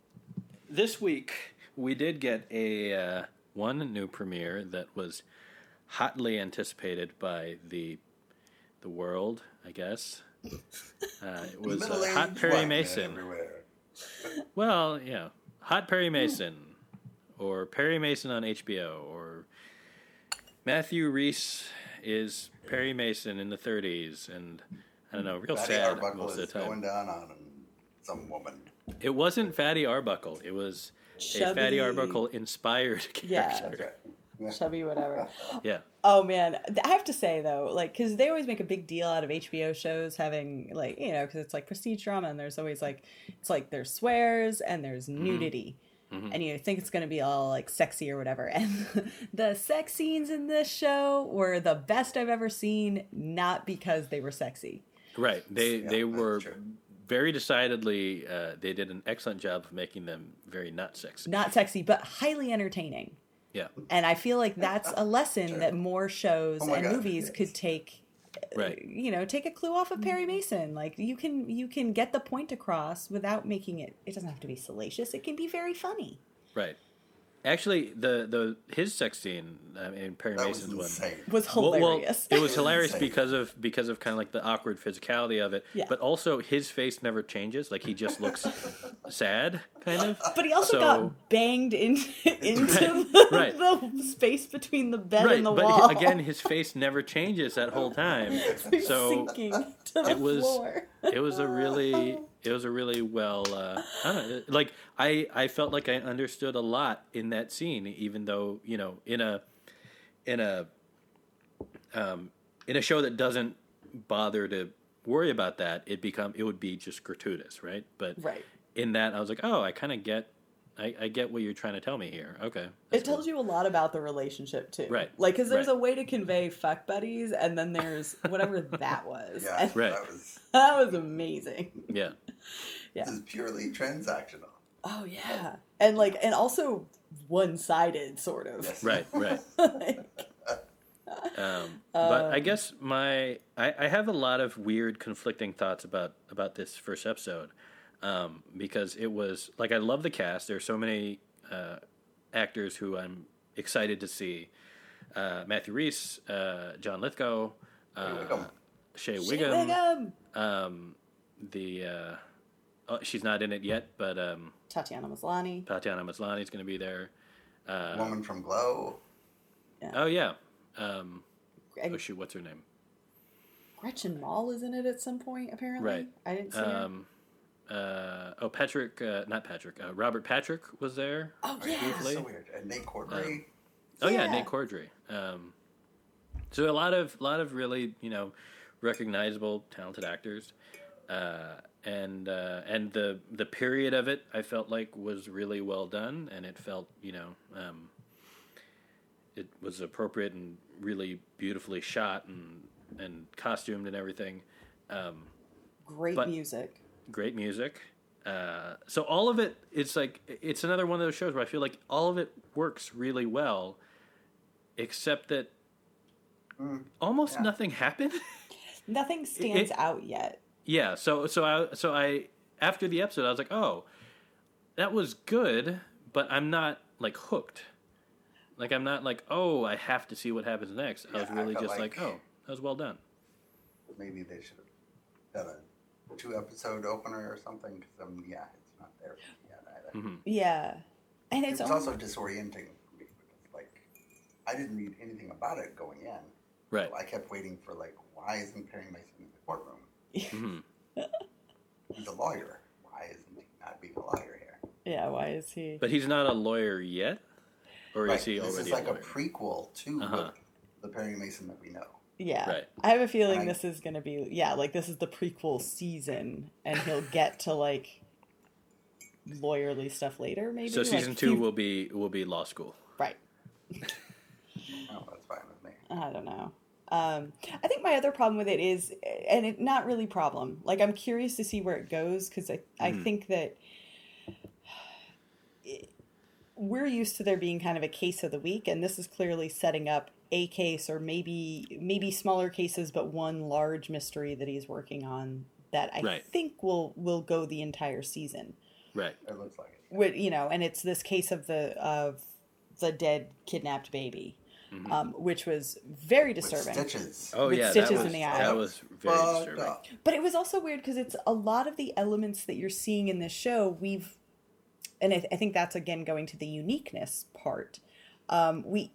this week we did get a uh, one new premiere that was hotly anticipated by the the world, I guess. <laughs> Uh, it was uh, Hot Perry Mason. Well, yeah, Hot Perry Mason, or Perry Mason on HBO, or Matthew Rhys is Perry Mason in the 30s, and I don't know, real Fatty sad Arbuckle most of the is going time. down on some woman. It wasn't Fatty Arbuckle; it was a Fatty Arbuckle inspired <laughs> Yeah. character. That's right. Yeah. <laughs> Chubby, whatever. Yeah, Oh man, I have to say though, like, because they always make a big deal out of HBO shows having like, you know, because it's like prestige drama, and there's always like, it's like there's swears and there's mm-hmm. nudity, and you think it's gonna be all like sexy or whatever. <laughs> And the sex scenes in this show were the best I've ever seen, not because they were sexy. right. They Yeah, they were true. very decidedly. Uh, they did an excellent job of making them very not sexy. Not sexy, but highly entertaining. Yeah, And I feel like that's a lesson Sure. that more shows Oh and God, movies yes. could take right. you know take a clue off of perry mm-hmm. mason like you can you can get the point across without making it it doesn't have to be salacious it can be very funny Right. Actually, the the his sex scene uh, in Perry That was Mason's one insane. was Well- well, hilarious it was hilarious Insane. because of because of kind of like the awkward physicality of it, Yeah. but also his face never changes. Like he just looks <laughs> sad, kind of. but he also so- got banged in, <laughs> into Right, the, right. the space between the bed Right, and the but wall hi- again, his face never changes that whole time. <laughs> He's So sinking to the it was- floor it was a really it was a really well uh, I don't know, like I I felt like I understood a lot in that scene even though you know in a in a um, in a show that doesn't bother to worry about that it become it would be just gratuitous right? But right. in that I was like oh I kind of get I, I get what you're trying to tell me here okay it tells you a lot about the relationship too Right, like because there's right. a way to convey fuck buddies and then there's whatever that was Yeah, And Right. that was. <laughs> that was amazing yeah Yeah. This is purely transactional. Oh yeah, and like, and also one-sided, sort of. Yes. right right <laughs> Like, Um, <laughs> but I Um, guess my I, I have a lot of weird conflicting thoughts about about this first episode um, because it was like I love the cast. There are so many uh, actors who I'm excited to see. Uh, Matthew Rhys, uh, John Lithgow, uh, Whigham. Shea Shea Whigham. Whigham. Um, the uh, oh, she's not in it yet, but um, Tatiana Maslany. Tatiana Maslany is going to be there. Uh, Woman from Glow. oh yeah. Um, And oh shoot, what's her name? Gretchen Mol is in it at some point. Apparently, Right. I didn't see her. Um, uh, oh, Patrick, uh, not Patrick. Uh, Robert Patrick was there. Oh Right, yeah. That's Briefly. so weird. And Nate Corddry. Oh yeah, Yeah. Nate Corddry. Um, so a lot of lot of really you know recognizable, talented actors, uh, and uh, and the the period of it I felt like was really well done, and it felt you know um, it was appropriate and really beautifully shot and and costumed and everything. Um, Great But- music. Great music. Uh, so all of it, it's like it's another one of those shows where I feel like all of it works really well, except that almost yeah. nothing happened. <laughs> Nothing stands it- out yet. yeah. So so I so I after the episode I was like, oh, that was good, but I'm not like hooked. Like I'm not like oh I have to see what happens next. I was Yeah, I really just like, like- oh that was well done. Maybe they should have done a two episode opener or something. Because um, yeah, it's not there yet either. Mhm. Yeah, and It it's was also disorienting for me because like I didn't read anything about it going in. Right. So I kept waiting for like why isn't Perry Mason in the courtroom? <laughs> hmm He's a lawyer. Why isn't he not being a lawyer here? yeah. Why is he? But he's not a lawyer yet, or Right, is he this already is like a a, prequel to Uh-huh. what the Perry Mason that we know. Yeah, Right. I have a feeling I- this is gonna be yeah, like this is the prequel season, and he'll get to like lawyerly stuff later. Maybe so season Like, two he- will be will be law school. right. <laughs> Oh, that's fine with me. I don't know. Um, I think my other problem with it is, and it not really problem. Like I'm curious to see where it goes because I I Mhm. think that <sighs> it- we're used to there being kind of a case of the week, and this is clearly setting up a case or maybe maybe smaller cases, but one large mystery that he's working on that I Right. think will will go the entire season. Right. It looks like it. With you know, and it's this case of the of the dead kidnapped baby, um, which was very With disturbing. stitches. Oh With yeah, stitches that in the eye. That was very Fucked disturbing. up. But it was also weird because it's a lot of the elements that you're seeing in this show. We've, and I, I think that's again going to the uniqueness part. Um, we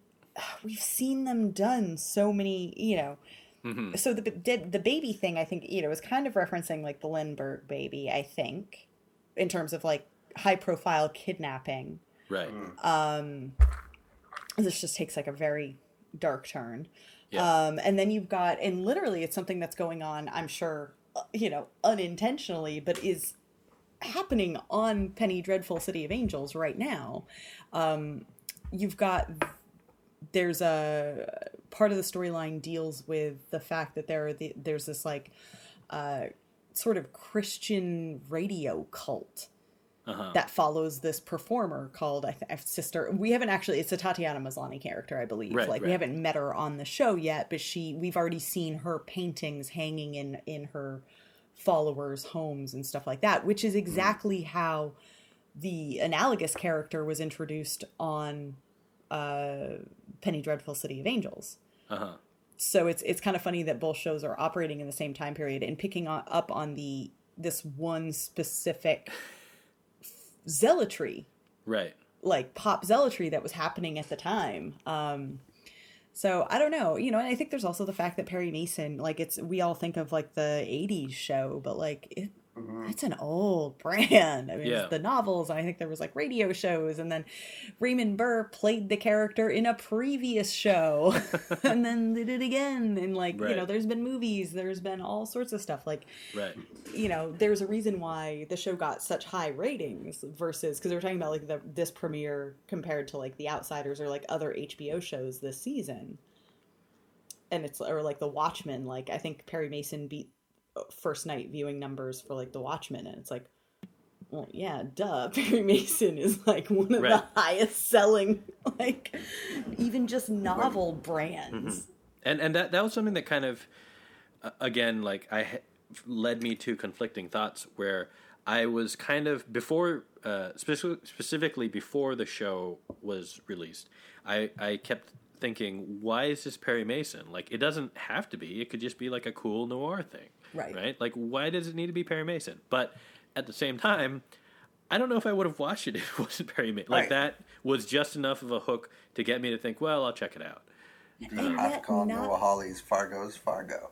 we've seen them done so many, you know. Mhm. So the the the baby thing, I think, you know, is kind of referencing like the Lindbergh baby. I think, in terms of like high profile kidnapping. Right. Um, this just takes like a very dark turn. Yeah. Um, and then you've got, and literally, it's something that's going on. I'm sure, uh, you know, unintentionally, but is happening on Penny Dreadful City of Angels right now. Um, you've got there's a part of the storyline deals with the fact that there are the, there's this like uh, sort of Christian radio cult Uh-huh. that follows this performer called I th- Sister. We haven't actually. It's a Tatiana Maslany character, I believe. Right, like we haven't met her on the show yet, but she we've already seen her paintings hanging in in her followers' homes and stuff like that, which is exactly how the analogous character was introduced on uh, Penny Dreadful City of Angels Uh-huh. so it's it's kind of funny that both shows are operating in the same time period and picking on, up on the this one specific zealotry Right. like pop zealotry that was happening at the time um so i don't know you know and i think there's also the fact that perry mason like it's we all think of like the 80s show but like it, Mm-hmm. it's an old brand i mean Yeah. it's the novels i think there was like radio shows and then raymond burr played the character in a previous show <laughs> <laughs> and then did it again and like you know there's been movies there's been all sorts of stuff like Right. you know, there's a reason why the show got such high ratings versus because they were talking about like the this premiere compared to like The Outsiders or like other HBO shows this season, and it's or like The Watchmen. Like I think Perry Mason beat first night viewing numbers for like The Watchmen, and it's like. Well, yeah, duh. <laughs> Perry Mason is like one of Right. the highest selling, <laughs> like, even just novel brands. and and that that was something that kind of uh, again like I led me to conflicting thoughts where I was kind of before uh, speci- specifically before the show was released. I I kept thinking, why is this Perry Mason? Like, it doesn't have to be. It could just be like a cool noir thing, Right. Right? Like, why does it need to be Perry Mason? But at the same time. I don't know if I would have watched it <laughs> if it wasn't Perry Mason. Like Right. that was just enough of a hook to get me to think, well, I'll check it out. You And don't have to call not- Noah Hawley's Fargo's Fargo.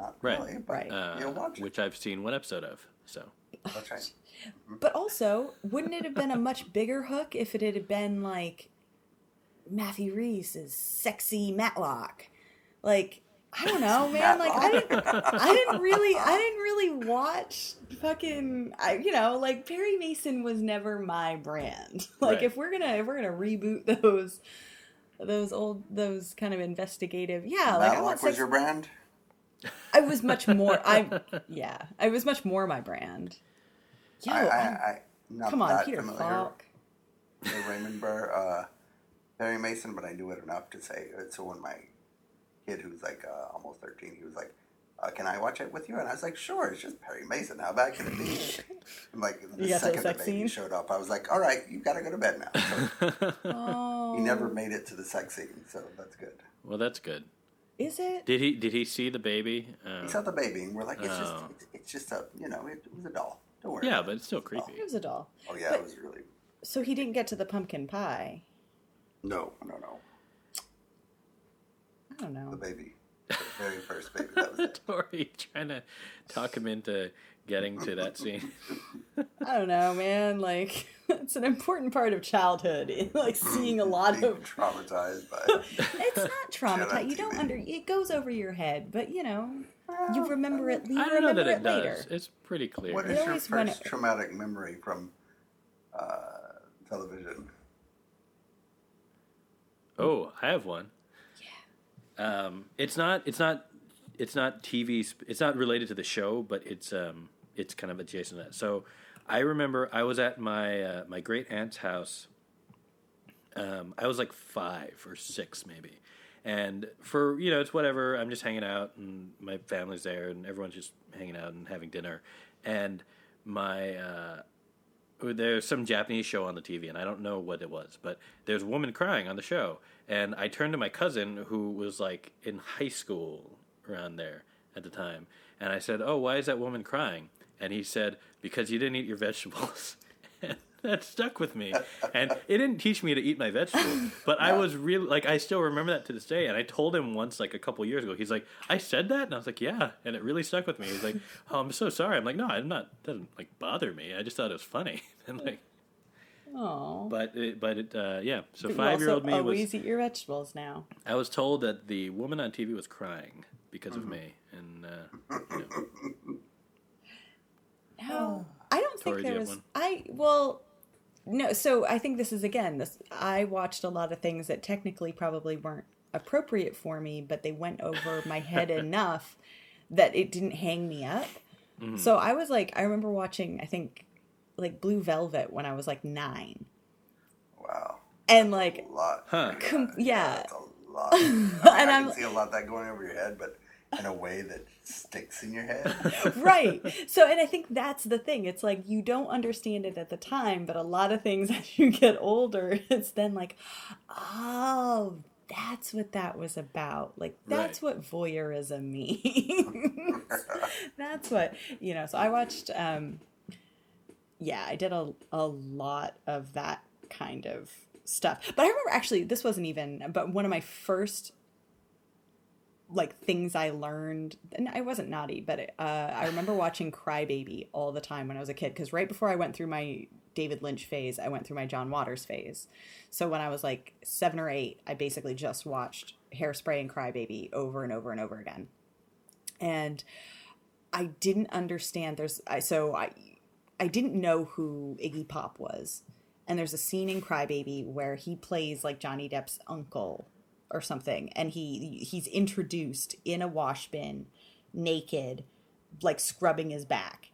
Not Right. really, but Right. Uh, you'll watch it. which I've seen one episode of. So That's right. But also, wouldn't it have been a much bigger hook if it had been like Matthew Rhys's sexy Matlock? Like, I don't know, <laughs> man. Like, I didn't, I didn't really, I didn't really watch fucking, I, you know, like Perry Mason was never my brand. <laughs> Like, Right. if we're gonna, if we're gonna reboot <laughs> those, those old, those kind of investigative, yeah, like I want was sex. your brand? I was much more. I yeah, I was much more my brand. Yo, I, I, I'm- not come on, that Peter familiar Falk. Raymond Burr, uh, Perry Mason, but I knew it enough to say it's So when my kid, who's like uh, almost 13, he was like, uh, can I watch it with you? And I was like, sure, it's just Perry Mason. How bad can it be? <laughs> And like the You got to the second the sex baby scene? showed up, I was like, all right, you've got to go to bed now. So Oh, he never made it to the sex scene, so that's good. well, that's good. is it? Did he? Did he see the baby? Uh, He saw the baby, and we're like, it's just, Oh. it's, it's just a, you know, it, it was a doll. Don't worry. yeah, about but it's still creepy. It was a doll. Oh yeah, but- it was really So he didn't get to the pumpkin pie. no, no, no. I don't know. The baby, the very first baby. That was <laughs> it. Tori trying to talk him into getting to that scene. <laughs> I don't know, man. Like <laughs> it's an important part of childhood. Like seeing a lot Being of. traumatized by. It's not traumatized. You don't under. It goes over your head, but you know, you remember it. You I don't know that it, it later. does. It's pretty clear. What is It is your always went- first traumatic memory from uh, television? Oh, I have one. Um, it's not. It's not. It's not TV. sp- It's not related to the show, but it's um, it's kind of adjacent to that. So, I remember I was at my uh, my great aunt's house. Um, I was like five or six, maybe, and for you know, it's whatever. I'm just hanging out, and my family's there, and everyone's just hanging out and having dinner, and my uh, there's some Japanese show on the TV, and I don't know what it was, but there's a woman crying on the show, and I turned to my cousin who was like in high school around there at the time, and I said, "Oh, why is that woman crying?" And he said, "Because you didn't eat your vegetables." <laughs> And <laughs> that stuck with me, and it didn't teach me to eat my vegetables, but I was really like I still remember that to this day. And I told him once, like a couple years ago, he's like, "I said that," and I was like, "Yeah," and it really stuck with me. He's like, "Oh, I'm so sorry." I'm like, "No, I'm not. It doesn't like bother me. I just thought it was funny." <laughs> and like. Oh. But it, but it, uh, yeah. So five year old also me was. always eat your vegetables now. I was told that the woman on TV was crying because Mm-hmm. of me, and uh, you know, No, I don't think Tori, do there you was. one? I well, no. So I think this is again. This I watched a lot of things that technically probably weren't appropriate for me, but they went over my head <laughs> enough that it didn't hang me up. Mm-hmm. So I was like, I remember watching. I think like Blue Velvet when I was like nine, Wow, and like a lot. Huh. Com- yeah. that's a lot. <laughs> I, And I I'm- see a lot of that going over your head, but in a way that sticks in your head. <laughs> right. So, and I think that's the thing. It's like you don't understand it at the time, but a lot of things <laughs> as you get older, it's then like, oh, that's what that was about. Like, that's what voyeurism means. <laughs> that's what, you know. So I watched, um, yeah, I did a, a lot of that kind of stuff. But I remember actually, this wasn't even, but one of my first like things I learned, and I wasn't naughty, but uh, I remember watching Crybaby all the time when I was a kid. Because right before I went through my David Lynch phase, I went through my John Waters phase. So when I was like seven or eight, I basically just watched Hairspray and Crybaby over and over and over again. And I didn't understand. There's I so I I didn't know who Iggy Pop was. And there's a scene in Crybaby where he plays like Johnny Depp's uncle or something and he he's introduced in a wash bin naked like scrubbing his back.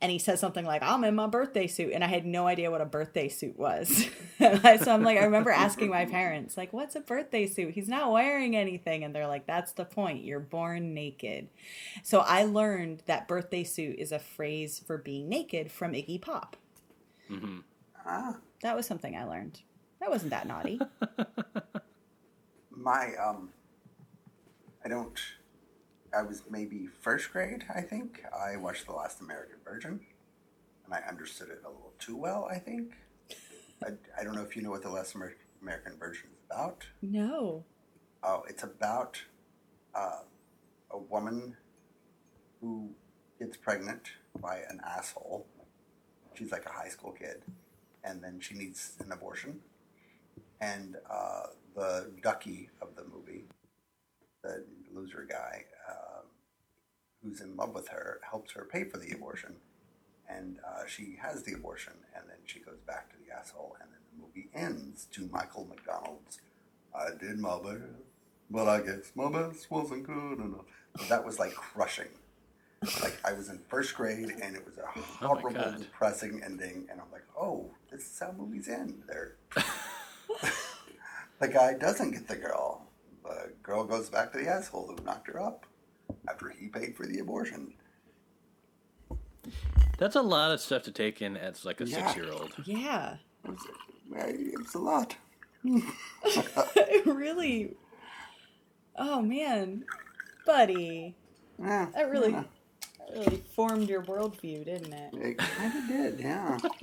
And he says something like i'm in my birthday suit and i had no idea what a birthday suit was. <laughs> So i'm like i remember asking my parents like what's a birthday suit? He's not wearing anything. And they're like that's the point. You're born naked. So i learned that birthday suit is a phrase for being naked from iggy pop. Ah, that was something i learned. That wasn't that naughty <laughs> my um, I don't. I was maybe first grade, I think. I watched The Last American Virgin, and I understood it a little too well. I think. I, I don't know if you know what The Last Amer- American Virgin is about. no Oh, it's about uh, a woman who gets pregnant by an asshole. She's like a high school kid, and then she needs an abortion. And uh, the ducky of the movie, the loser guy, uh, who's in love with her, helps her pay for the abortion. And uh, she has the abortion, and then she goes back to the asshole, and then the movie ends to Michael McDonald's I did my best, but I guess my best wasn't good enough. that was like crushing. Like I was in first grade, and it was a horrible, God. depressing ending, and I'm like, oh, this is how movies end. There, the guy doesn't get the girl. The girl goes back to the asshole who knocked her up after he paid for the abortion. That's a lot of stuff to take in as like a Yeah. six year old. Yeah. It it's a lot. it <laughs> really. Oh man, buddy, Yeah, that really, yeah. that really formed your worldview, didn't it? It kind of did, yeah. <laughs>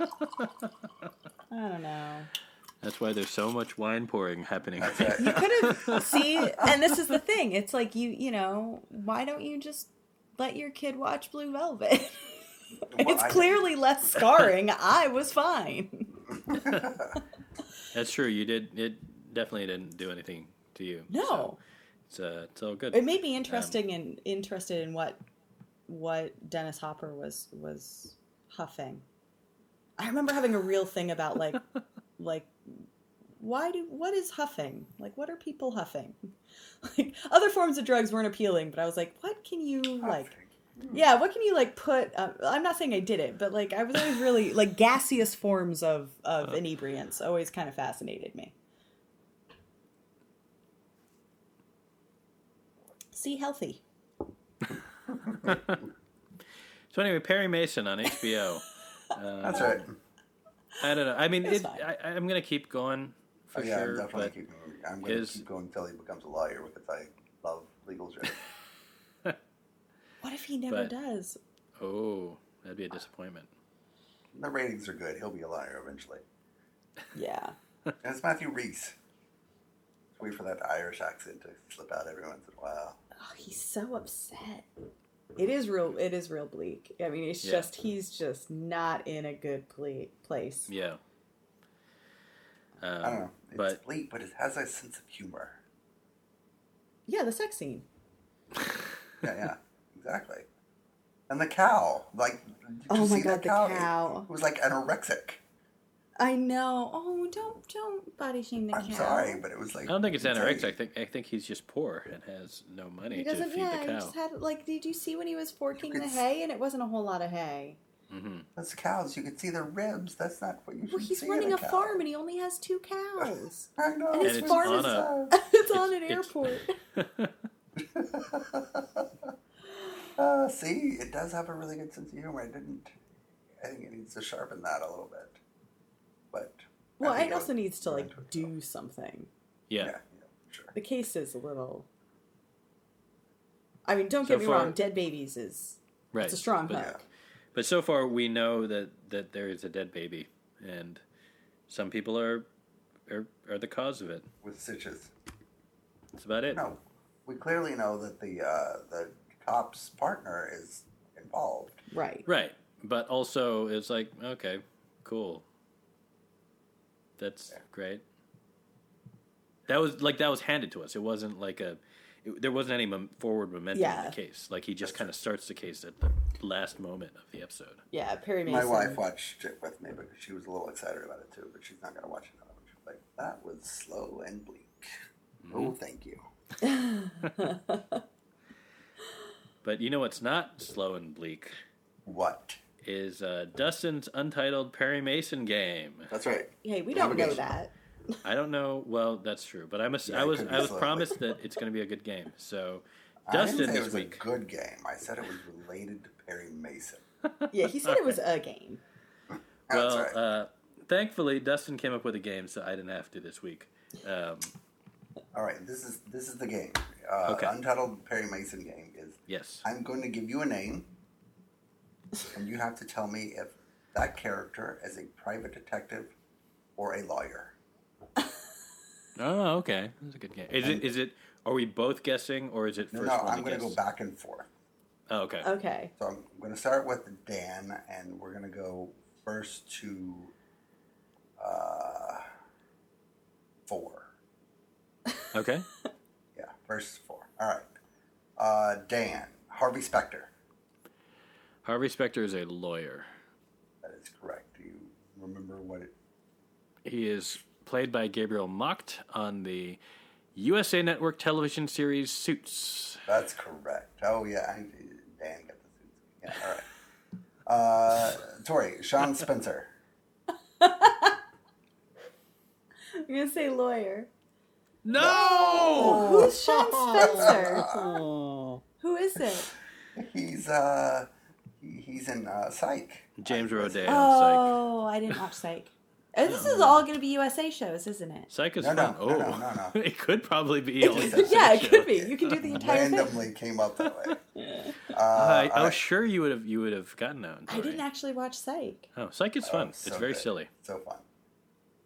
I don't know. That's why there's so much wine pouring happening. Right. You could have see, and this is the thing. It's like you, you know, why don't you just let your kid watch Blue Velvet? <laughs> it's I- clearly less scarring. I was fine. <laughs> That's true. You did. It definitely didn't do anything to you. No. So it's uh, it's all good. It made me interesting and interested in what what Dennis Hopper was was huffing. I remember having a real thing about like <laughs> like why do what is huffing? Like what are people huffing? <laughs> Like other forms of drugs weren't appealing, but I was like, what can you like? Yeah, what can you like put? Uh, I'm not saying I did it, but like I was always really <laughs> like gaseous forms of of inebriants always kind of fascinated me. See healthy. <laughs> So anyway, Perry Mason on HBO. Uh, That's right. I don't know. I mean, That's it. I, I'm gonna keep going for yeah, I'm sure, definitely but keeping. I'm going to is- keep going until he becomes a lawyer because I love legal shit. <laughs> What if he never But- does? oh, that'd be a disappointment. the ratings are good. He'll be a liar eventually. Yeah. <laughs> And it's Matthew Rhys. Wait for that Irish accent to slip out every once in a while. Oh, he's so upset. It is real. It is real bleak. I mean, it's Yeah. just he's just not in a good ple- place. Yeah. Um, I don't know. It's but bleak, but it has a sense of humor. Yeah, the sex scene. <laughs> Yeah, yeah, exactly. And the cow, like, did you Oh my see God, that the cow? cow. It was like anorexic. I know. Oh, don't don't body shame the I'm cow. sorry, but it was like. I don't think it's anorexic. I think I think he's just poor and has no money He to doesn't. feed Yeah, the he cow. just had like. Did you see when he was forking could the s- hay and it wasn't a whole lot of hay? Hmm Those cows, you can see their ribs. That's not what you should Well, he's see in running a cow. farm and he only has two cows. <laughs> I know. And his And it's farm on is a- <laughs> <laughs> it's on an It's- airport. uh, see, it does have a really good sense of humor. I didn't. I think it needs to sharpen that a little bit. But. Well, think it it'll also needs to like into itself. do something. yeah. Yeah, yeah, sure. The case is a little. I mean, don't So get me far- wrong. Dead babies is Right. it's a strong but, hook. But so far we know that that there is a dead baby, and some people are are, are the cause of it. With stitches. That's about it. No, we clearly know that the uh, the cop's partner is involved. Right. Right. But also, it's like, okay, cool. That's Yeah. great. That was like that was handed to us. It wasn't like a. It, there wasn't any mom- forward momentum in the case. Like he just kind of starts the case at the last moment of the episode. Yeah, Perry Mason. My wife watched it with me but she was a little excited about it too, but she's not going to watch it. Now. She's like, that was slow and bleak. Oh, thank you. <laughs> But you know what's not slow and bleak What? is uh, Dustin's untitled Perry Mason game. That's right. Hey, we don't know Navigation. that. I don't know. Well, that's true, but I'm a, Yeah, I was I was slow, promised that it's going to be a good game. So I Dustin didn't say this it was week. a good game. I said it was related to Perry Mason. <laughs> Yeah, he said it was a game. <laughs> Well, right. uh, thankfully Dustin came up with a game, so I didn't have to this week. Um, All right, this is this is the game. Uh, Okay. Untitled Perry Mason game is yes. I'm going to give you a name, and you have to tell me if that character is a private detective or a lawyer. Oh, okay. That's a good game. Is it? Is it? Are we both guessing, or is it No, first no, one I'm to going to go back and forth. Oh, okay. Okay. So I'm going to start with Dan, and we're going to go first to uh, four. Okay. <laughs> Yeah, first four. All right. Uh, Dan, Harvey Specter. Harvey Specter is a lawyer. That is correct. Do you remember what it? He is played by Gabriel Macht on the USA Network television series Suits. That's correct. Oh yeah, I, Dan got the suits. Yeah, all right. Uh, Tori, Sean Spencer. <laughs> I'm gonna say lawyer. No! Who's Sean Spencer? Oh. <laughs> Who is it? He's uh, he's in uh, Psych. James Roday. Psych. Oh, I didn't watch Psych. Oh, this is all going to be USA shows, isn't it? Psych is No, no, fun. no, oh, no, no, no. <laughs> it could probably be. all USA yeah, it could be. You can do the entire thing. Randomly came up that way. <laughs> Uh, Uh, all oh, right. sure, you would have. You would have gotten that. one, I didn't actually watch Psych. Oh, Psych is Oh, fun. so it's very good. silly. So fun.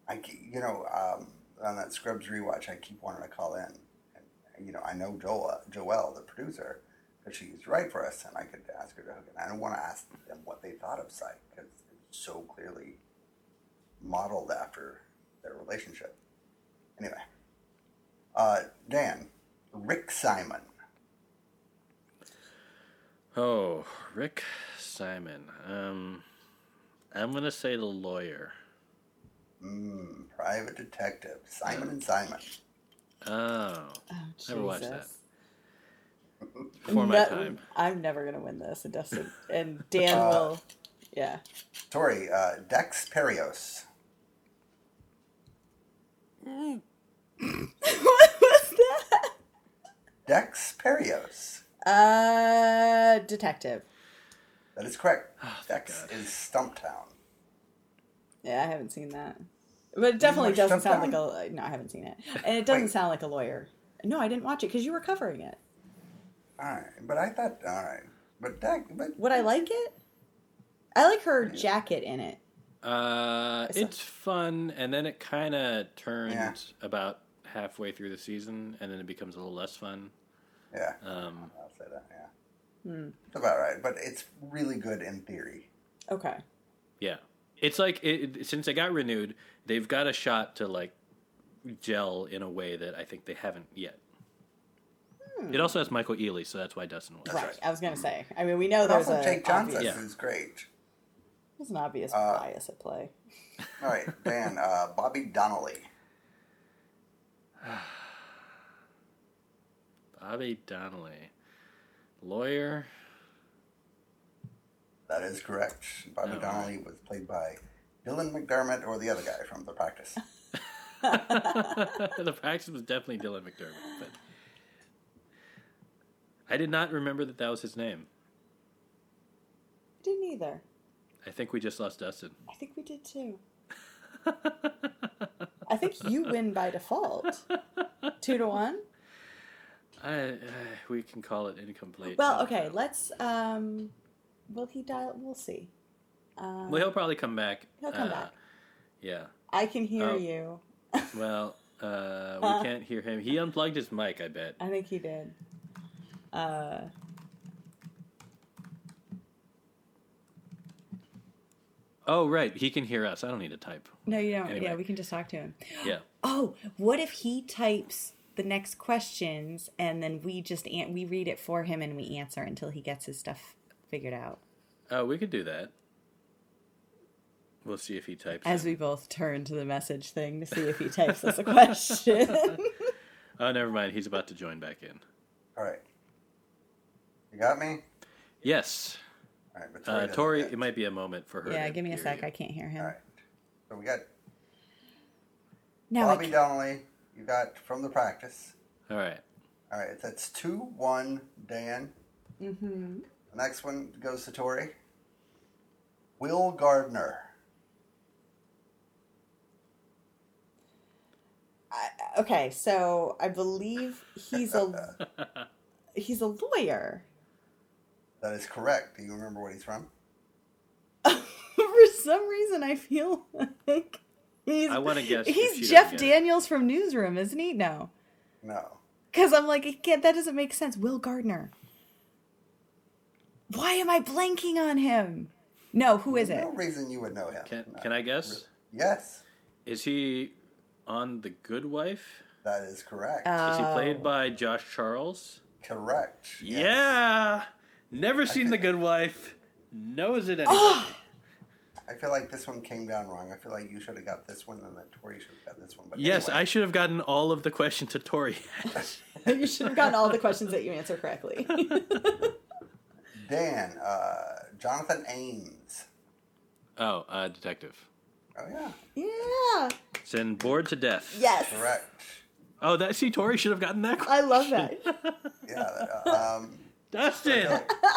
I, ke- you know, um, on that Scrubs rewatch, I keep wanting to call in. And, you know, I know Joel, Joelle, the producer, because she's right for us, and I could ask her to hook it. I don't want to ask them what they thought of Psych because it's so clearly modeled after their relationship. Anyway, uh, Dan, Rick Simon. Oh, Rick Simon. Um, I'm gonna say the lawyer. Mm, private detective, Simon and Simon. Oh, Oh, Never watched that. Jesus. before my No, time. I'm never going to win this, and Dustin and Dan Uh, will. Yeah. Tori, uh, Dex Parios. <coughs> what was that? Dex Parios. Uh, detective. That is correct. Oh, Dex God. is Stumptown. Yeah, I haven't seen that, but it definitely doesn't sound Stumptown? like a. No, I haven't seen it, and it doesn't Wait. sound like a lawyer. No, I didn't watch it because you were covering it. All right, but I thought all right, but Dex, but Would I like it? I like her jacket in it. Uh, It's fun, and then it kind of turns Yeah. about halfway through the season, and then it becomes a little less fun. yeah, Um, I'll say that. Yeah, Hmm. it's about right, but it's really good in theory. Okay. yeah, it's like it, it- since it got renewed, they've got a shot to like gel in a way that I think they haven't yet. It also has Michael Ealy, so that's why Dustin won. right. right. I was gonna say. I mean, we know But there's also a Jake Johnson, obvious, Yeah. who's great. There's an obvious Uh, bias at play. All right, <laughs> Dan, uh, Bobby Donnelly. Bobby Donnelly, lawyer. That is correct. Bobby Oh, Donnelly was played by Dylan McDermott or the other guy from The Practice. <laughs> <laughs> the practice was definitely Dylan McDermott, but I did not remember that that was his name. Didn't either. I think we just lost Dustin. I think we did too. <laughs> I think you win by default. Two to one. I, uh, we can call it incomplete. Well, okay. Let's. um Will he dial? We'll see. Um, Well, he'll probably come back. He'll come uh, back. Yeah. I can hear Oh. you. <laughs> Well, uh, we can't hear him. He unplugged his mic. I bet. I think he did. Uh, Oh, right. He can hear us. I don't need to type. no, you don't. Anyway. Yeah, we can just talk to him. Yeah. Oh, what if he types the next questions and then we just an- we read it for him and we answer until he gets his stuff figured out? Oh, we could do that. We'll see if he types. As in. we both turn to the message thing to see if he types us a question. <laughs> Oh, never mind. He's about to join back in. All right. You got me? Yes. All right, but Uh, Tori, it might be a moment for her. yeah, give me a sec. you. I can't hear him. All right. So we got Now I Bobby Donnelly. You got from the practice. All right. All right, that's two one. Dan. Mm-hmm. The next one goes to Tori. Will Gardner. I, okay, so I believe he's a <laughs> he's a lawyer. That is correct. Do you remember what he's from? <laughs> For some reason, I feel like he's. I wanna guess He's Jeff. Daniels from Newsroom, isn't he? No, No. because I'm like, it that doesn't make sense. Will Gardner. Why am I blanking on him? No, who is it? No reason you would know him. Can No. Can I guess? Yes, Is he on The Good Wife? that is correct. Oh. Is he Oh. played by Josh Charles? correct. Yes. Yeah. Never seen The Good Wife. Knows it anyway. I feel like this one came down wrong. I feel like you should have got this one, and then Tori should have got this one. But Yes, anyway, I should have gotten all of the questions to Tori. <laughs> <laughs> you should have gotten all the questions that you answer correctly. <laughs> Dan, uh, Jonathan Ames. oh, uh, detective. Oh yeah, yeah. Send bored to death. Yes. correct. Oh, that see, Tori should have gotten that. Question. I love that. Yeah. Uh, um, Dustin,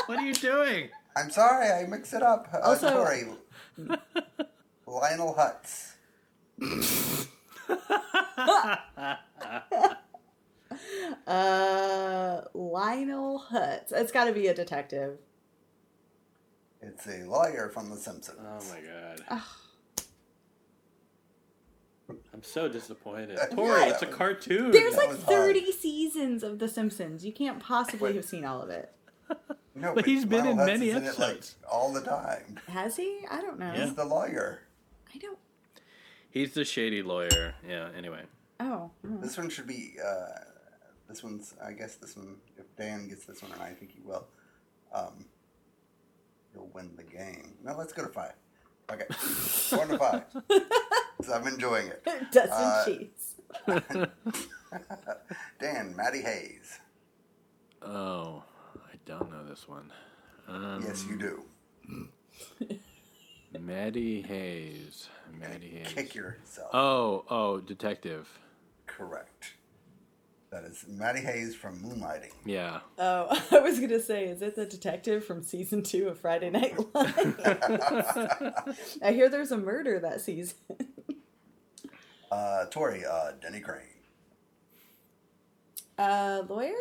what are you doing? I'm sorry, I mixed it up. Uh, Also- Tori. Lionel Hutz. <laughs> Uh, Lionel Hutz. It's got to be a detective. It's a lawyer from The Simpsons. Oh my god. I'm so disappointed. Tori, Yeah. it's a cartoon. There's That like was hard. 30 seasons of The Simpsons. You can't possibly Wait. have seen all of it. <laughs> No, But he's been Lionel in many is in it, like, episodes. all the time. Has he? I don't know. Yeah. He's the lawyer. I don't. He's the shady lawyer. Yeah, anyway. Oh. mm. This one should be. Uh, this one's. I guess this one. If Dan gets this one, and I think he will, um, he'll win the game. Now let's go to five. Okay, one to five. <laughs> 'Cause I'm enjoying it. <laughs> Dustin Uh, cheats. <laughs> Dan, Maddie Hayes. Oh, I don't know this one. Um, Yes, you do. <laughs> Maddie Hayes. Maddie Hayes. Kick yourself. Oh, oh, detective. Correct. That is Maddie Hayes from Moonlighting. Yeah. Oh, I was going to say, is it the detective from season two of Friday Night Lights? I hear there's a murder that season. Uh, Tori, uh, Denny Crane. Uh, lawyer?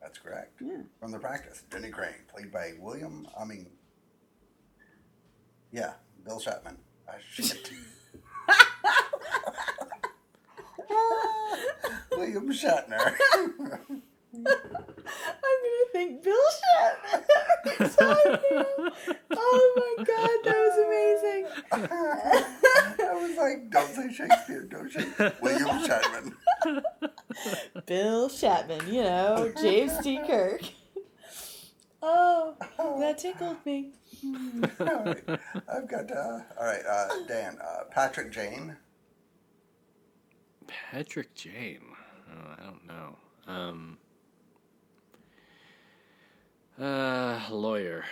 That's correct. Yeah. From the practice, Denny Crane, played by William. I mean, yeah, Bill Shatman. Ah, shit. <laughs> William Shatner. <laughs> I'm gonna think Bill Shatner. every time now. oh my god, that was amazing. <laughs> I was like, don't say Shakespeare, don't Shakespeare. <laughs> William Shatman. Bill Shatman, you know, James T. Kirk. Oh, that tickled me. all right, I've got, uh, all right, uh, Dan, uh, Patrick Jane. Patrick Jane. Oh, I don't know. Um. Uh, lawyer.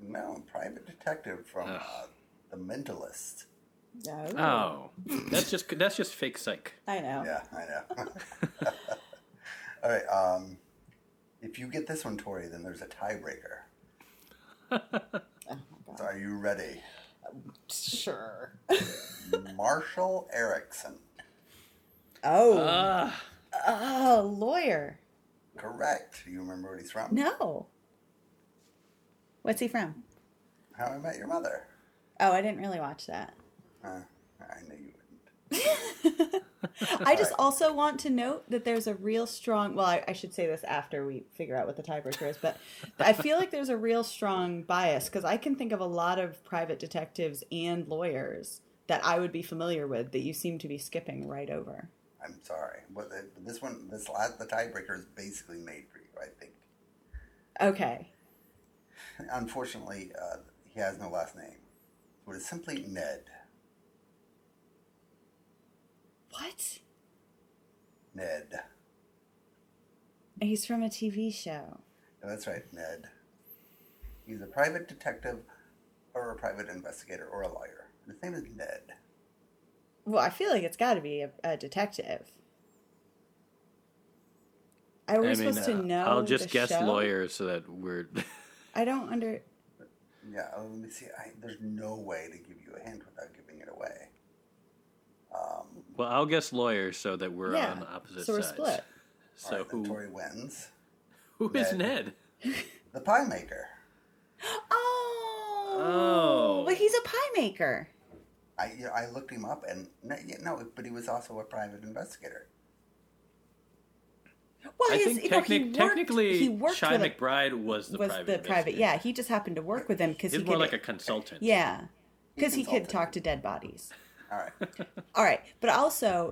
No, private detective from Ugh. uh, The Mentalist. No. Oh, that's just that's just fake psych. I know. Yeah, I know. <laughs> All right. Um, if you get this one, Tori, then there's a tiebreaker. Oh. <laughs> So are you ready? Sure. Marshall Erickson. Oh. Ah, oh, lawyer. Correct. Do you remember what he's from? No. What's he from? How I Met Your Mother. Oh, I didn't really watch that. Uh, I knew you wouldn't. <laughs> I just also want to note that there's a real strong. Well, I, I should say this after we figure out what the tiebreaker is, but <laughs> I feel like there's a real strong bias because I can think of a lot of private detectives and lawyers that I would be familiar with that you seem to be skipping right over. I'm sorry, but this one, this last, the tiebreaker is basically made for you. I think. Okay. Unfortunately, uh, he has no last name. So it is simply Ned. What? Ned. He's from a TV show. Yeah, that's right, Ned. He's a private detective or a private investigator or a lawyer. His name is Ned. Well, I feel like it's got to be a, a detective. Are we I mean, supposed to uh, know? I'll just the guess show? lawyer so that we're. <laughs> I don't under. Yeah, uh, let me see. I, there's no way to give you a hint without giving it away. Um, well, I'll guess lawyer so that we're yeah. on opposite so we're sides. split. So right, then who Tori wins. <laughs> who is Ned. Ned? The pie maker. <gasps> Oh. Oh. But he's a pie maker. I you know, I looked him up and no, yeah, no, but he was also a private investigator. Well, I his, think you know, he technic- worked, technically, he worked Shy with a- McBride was the was private. the private. Yeah, he just happened to work with him because He's he more could. like a consultant. yeah, because he could talk to dead bodies. All right. <laughs> All right, but also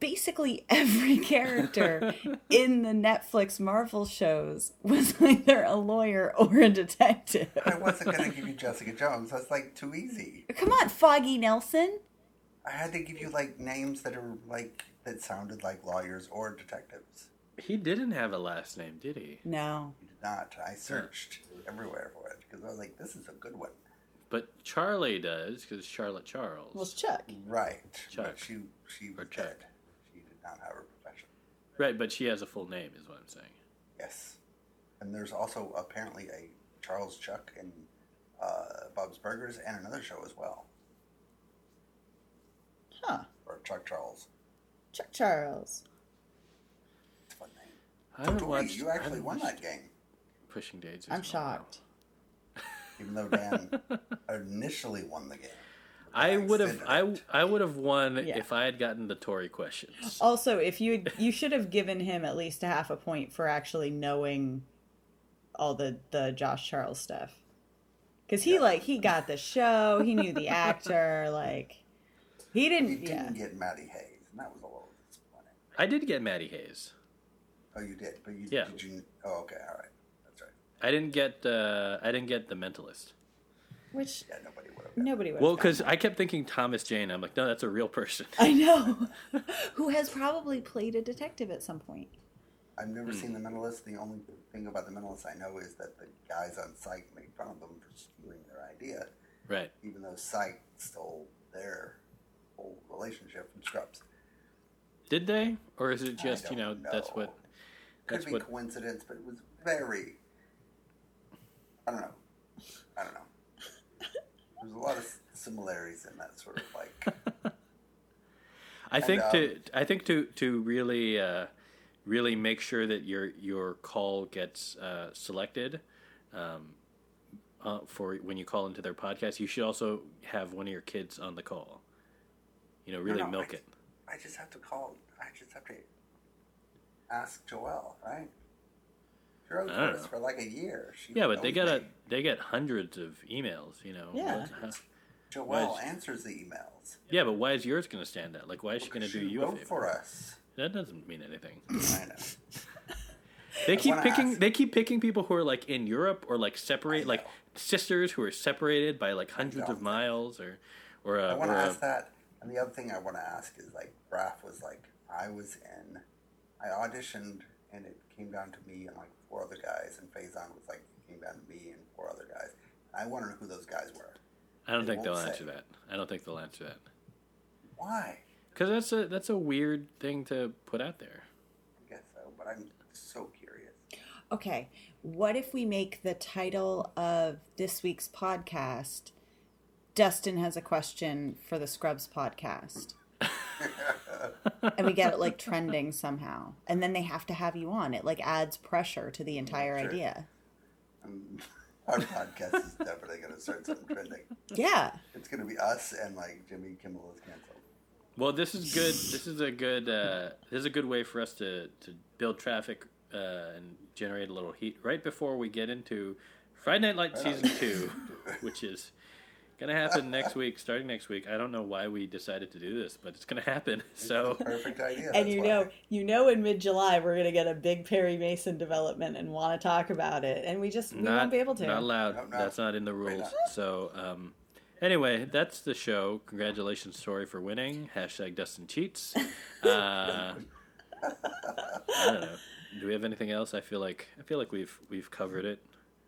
basically every <laughs> character in the Netflix Marvel shows was either a lawyer or a detective. I wasn't going to give you <laughs> Jessica Jones. That's like too easy. Come on, Foggy Nelson. I had to give you like names that are like that sounded like lawyers or detectives. He didn't have a last name, did he? No. He did not. I searched everywhere for it because I was like, this is a good one. But Charlie does because Charlotte Charles. Well, it's Chuck. Right. Chuck. But she she Or was Chuck. dead. She did not have her profession. right, but she has a full name, is what I'm saying. Yes. And there's also apparently a Charles Chuck in uh, Bob's Burgers and another show as well. Huh. Or Chuck Charles. Chuck Charles. It's a fun name. I So haven't Tori, watched. you I actually haven't won watched that game. Pushing Daisies. I'm in a shocked. Even though Dan initially won the game. I I would have. I. I would have won Yeah. if I had gotten the Tory questions. Also, if you you should have given him at least a half a point for actually knowing all the the Josh Charles stuff. Cuz he Yeah. like he got the show, he knew the <laughs> actor, like he didn't didn't yeah. get Maddie Hayes, and that was a little disappointing. I did get Maddie Hayes. Oh, you did, but you Yeah. did you? Oh, okay, all right, that's right. I didn't get. Uh, I didn't get the Mentalist. Which Yeah, nobody would have. nobody would Well, because. I kept thinking Thomas Jane. I'm like, no, that's a real person. I know <laughs> who has probably played a detective at some point. I've never Hmm. seen the Mentalist. The only thing about the Mentalist I know is that the guys on Psych made fun of them for stealing their idea, Right. even though Psych stole their whole relationship from Scrubs. Did they, or is it just you know don't that's what? Could That's be what. coincidence, but it was very. I don't know. I don't know. There's a lot of similarities in that sort of like. <laughs> I think And, to I think to to really uh, really make sure that your your call gets uh, selected um, uh, for when you call into their podcast, you should also have one of your kids on the call. You know, really No, milk I- it. I just have to call. I just have to ask Joelle, right? She wrote I for don't us know. for like a year. She Yeah, but they got a they get hundreds of emails. You know. Yeah. What- how- Joelle is- answers the emails. yeah, but why is yours going to stand out? Like, why is she going to do you a favor? for us. That doesn't mean anything. I know. <laughs> <laughs> They I keep picking. ask- They keep picking people who are like in Europe or like separate, like sisters who are separated by like hundreds of miles, or or I a, want or to a ask that. And the other thing I want to ask is like, Braff was like, I was in, I auditioned, and it came down to me and like four other guys, and Faison was like, it came down to me and four other guys. And I wonder who those guys were. I don't They think they'll say. answer that. I don't think they'll answer that Why? because that's a that's a weird thing to put out there. I guess so, but I'm so curious. Okay, what if we make the title of this week's podcast Dustin has a question for the Scrubs podcast? <laughs> and we get it like trending somehow. And then they have to have you on. It like adds pressure to the entire Sure. idea. Um, <laughs> our podcast is definitely going to start something trending. Yeah. It's going to be us and like Jimmy Kimmel is canceled. Well, this is good. This is a good. Uh, this is a good way for us to to build traffic uh, and generate a little heat right before we get into Friday Night Lights Right on. season two, <laughs> which is gonna happen next week. Starting next week. I don't know why we decided to do this, but it's gonna happen. <laughs> So Perfect idea. and that's you why. know, you know, in mid July we're gonna get a big Perry Mason development and want to talk about it, and we just we not won't be able to. Not allowed. No, no. That's not in the rules. not? So um, anyway, that's the show. Congratulations, Tori, for winning. Hashtag Dustin cheats. <laughs> Uh, I don't know. Do we have anything else? I feel like I feel like we've we've covered it.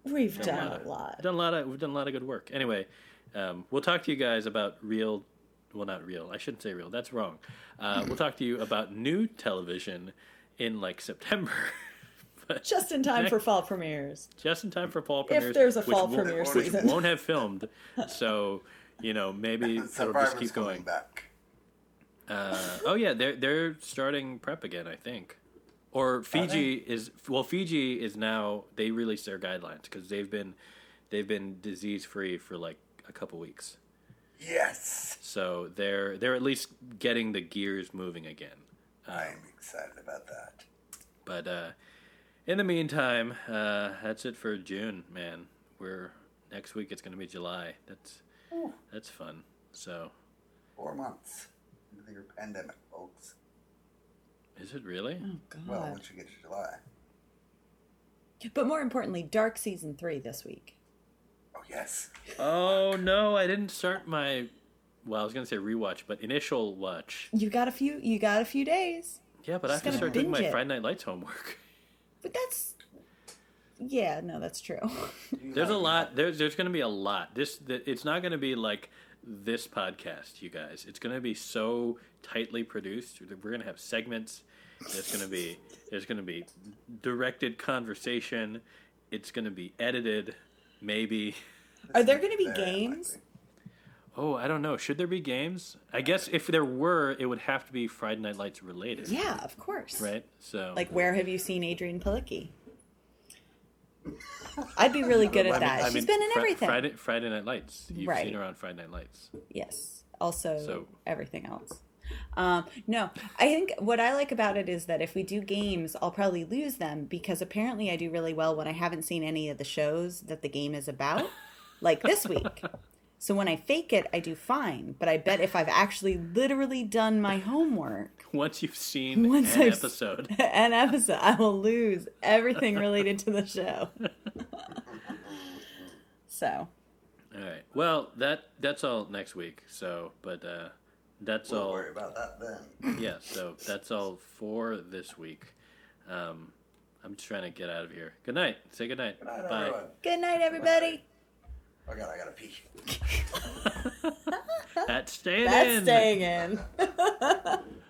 We've Done done a a lot. We've done a lot of we've done a lot of good work. Anyway, um, we'll talk to you guys about real. Well, not real. I shouldn't say real. That's wrong. Uh, we'll talk to you about new television in like September. <laughs> but Just in time Next- for <laughs> fall premieres. just in time for fall premieres. If there's a which fall won't- premiere which season. won't have filmed. So you know maybe <laughs> it'll just keep going. back. Uh, oh yeah, they're they're starting prep again. I think. Or Fiji is well. Fiji is now they released their guidelines because they've been they've been disease free for like a couple weeks. Yes, So they're they're at least getting the gears moving again. I'm excited about that. But uh, in the meantime, uh, that's it for June, man. We're next week. It's going to be July. That's that's fun. So Four months into your pandemic, folks. Is it really? Oh God! Well, once you get to July. but more importantly, Dark season three this week. Oh yes. Oh no, I didn't start my. Well, I was gonna say rewatch, but initial watch. You got a few. You got a few days, Yeah, but I have to start doing my it. Friday Night Lights homework. but that's. Yeah, no, that's true. <laughs> There's a lot. There's there's going to be a lot. This th- it's not going to be like this podcast, you guys. It's going to be so tightly produced. We're going to have segments. There's going to be there's going to be directed conversation. It's going to be edited, maybe. Are there going to be games? unlikely. Oh, I don't know. Should there be games? I guess if there were, it would have to be Friday Night Lights related, Yeah, of course. right? So Like, where have you seen Adrianne Palicki? I'd be really good at that. I She's mean, been in Fri- everything. Friday Friday Night Lights. You've Right. seen her on Friday Night Lights. Yes. Also, So- everything else. Um, no, I think what I like about it is that if we do games, I'll probably lose them because apparently I do really well when I haven't seen any of the shows that the game is about, like this week. So when I fake it, I do fine. But I bet if I've actually literally done my homework, <laughs> Once you've seen Once an I've- episode. <laughs> an episode, I will lose everything related to the show. <laughs> so, All right. Well, that that's all next week. So, but uh, that's We'll all. worry about that then. Yeah. So that's all for this week. Um, I'm just trying to get out of here. Good night. Say good night. Good night, Bye. everyone. good night, everybody. <laughs> Oh god, I gotta pee. <laughs> That's staying That's in. staying in. <laughs>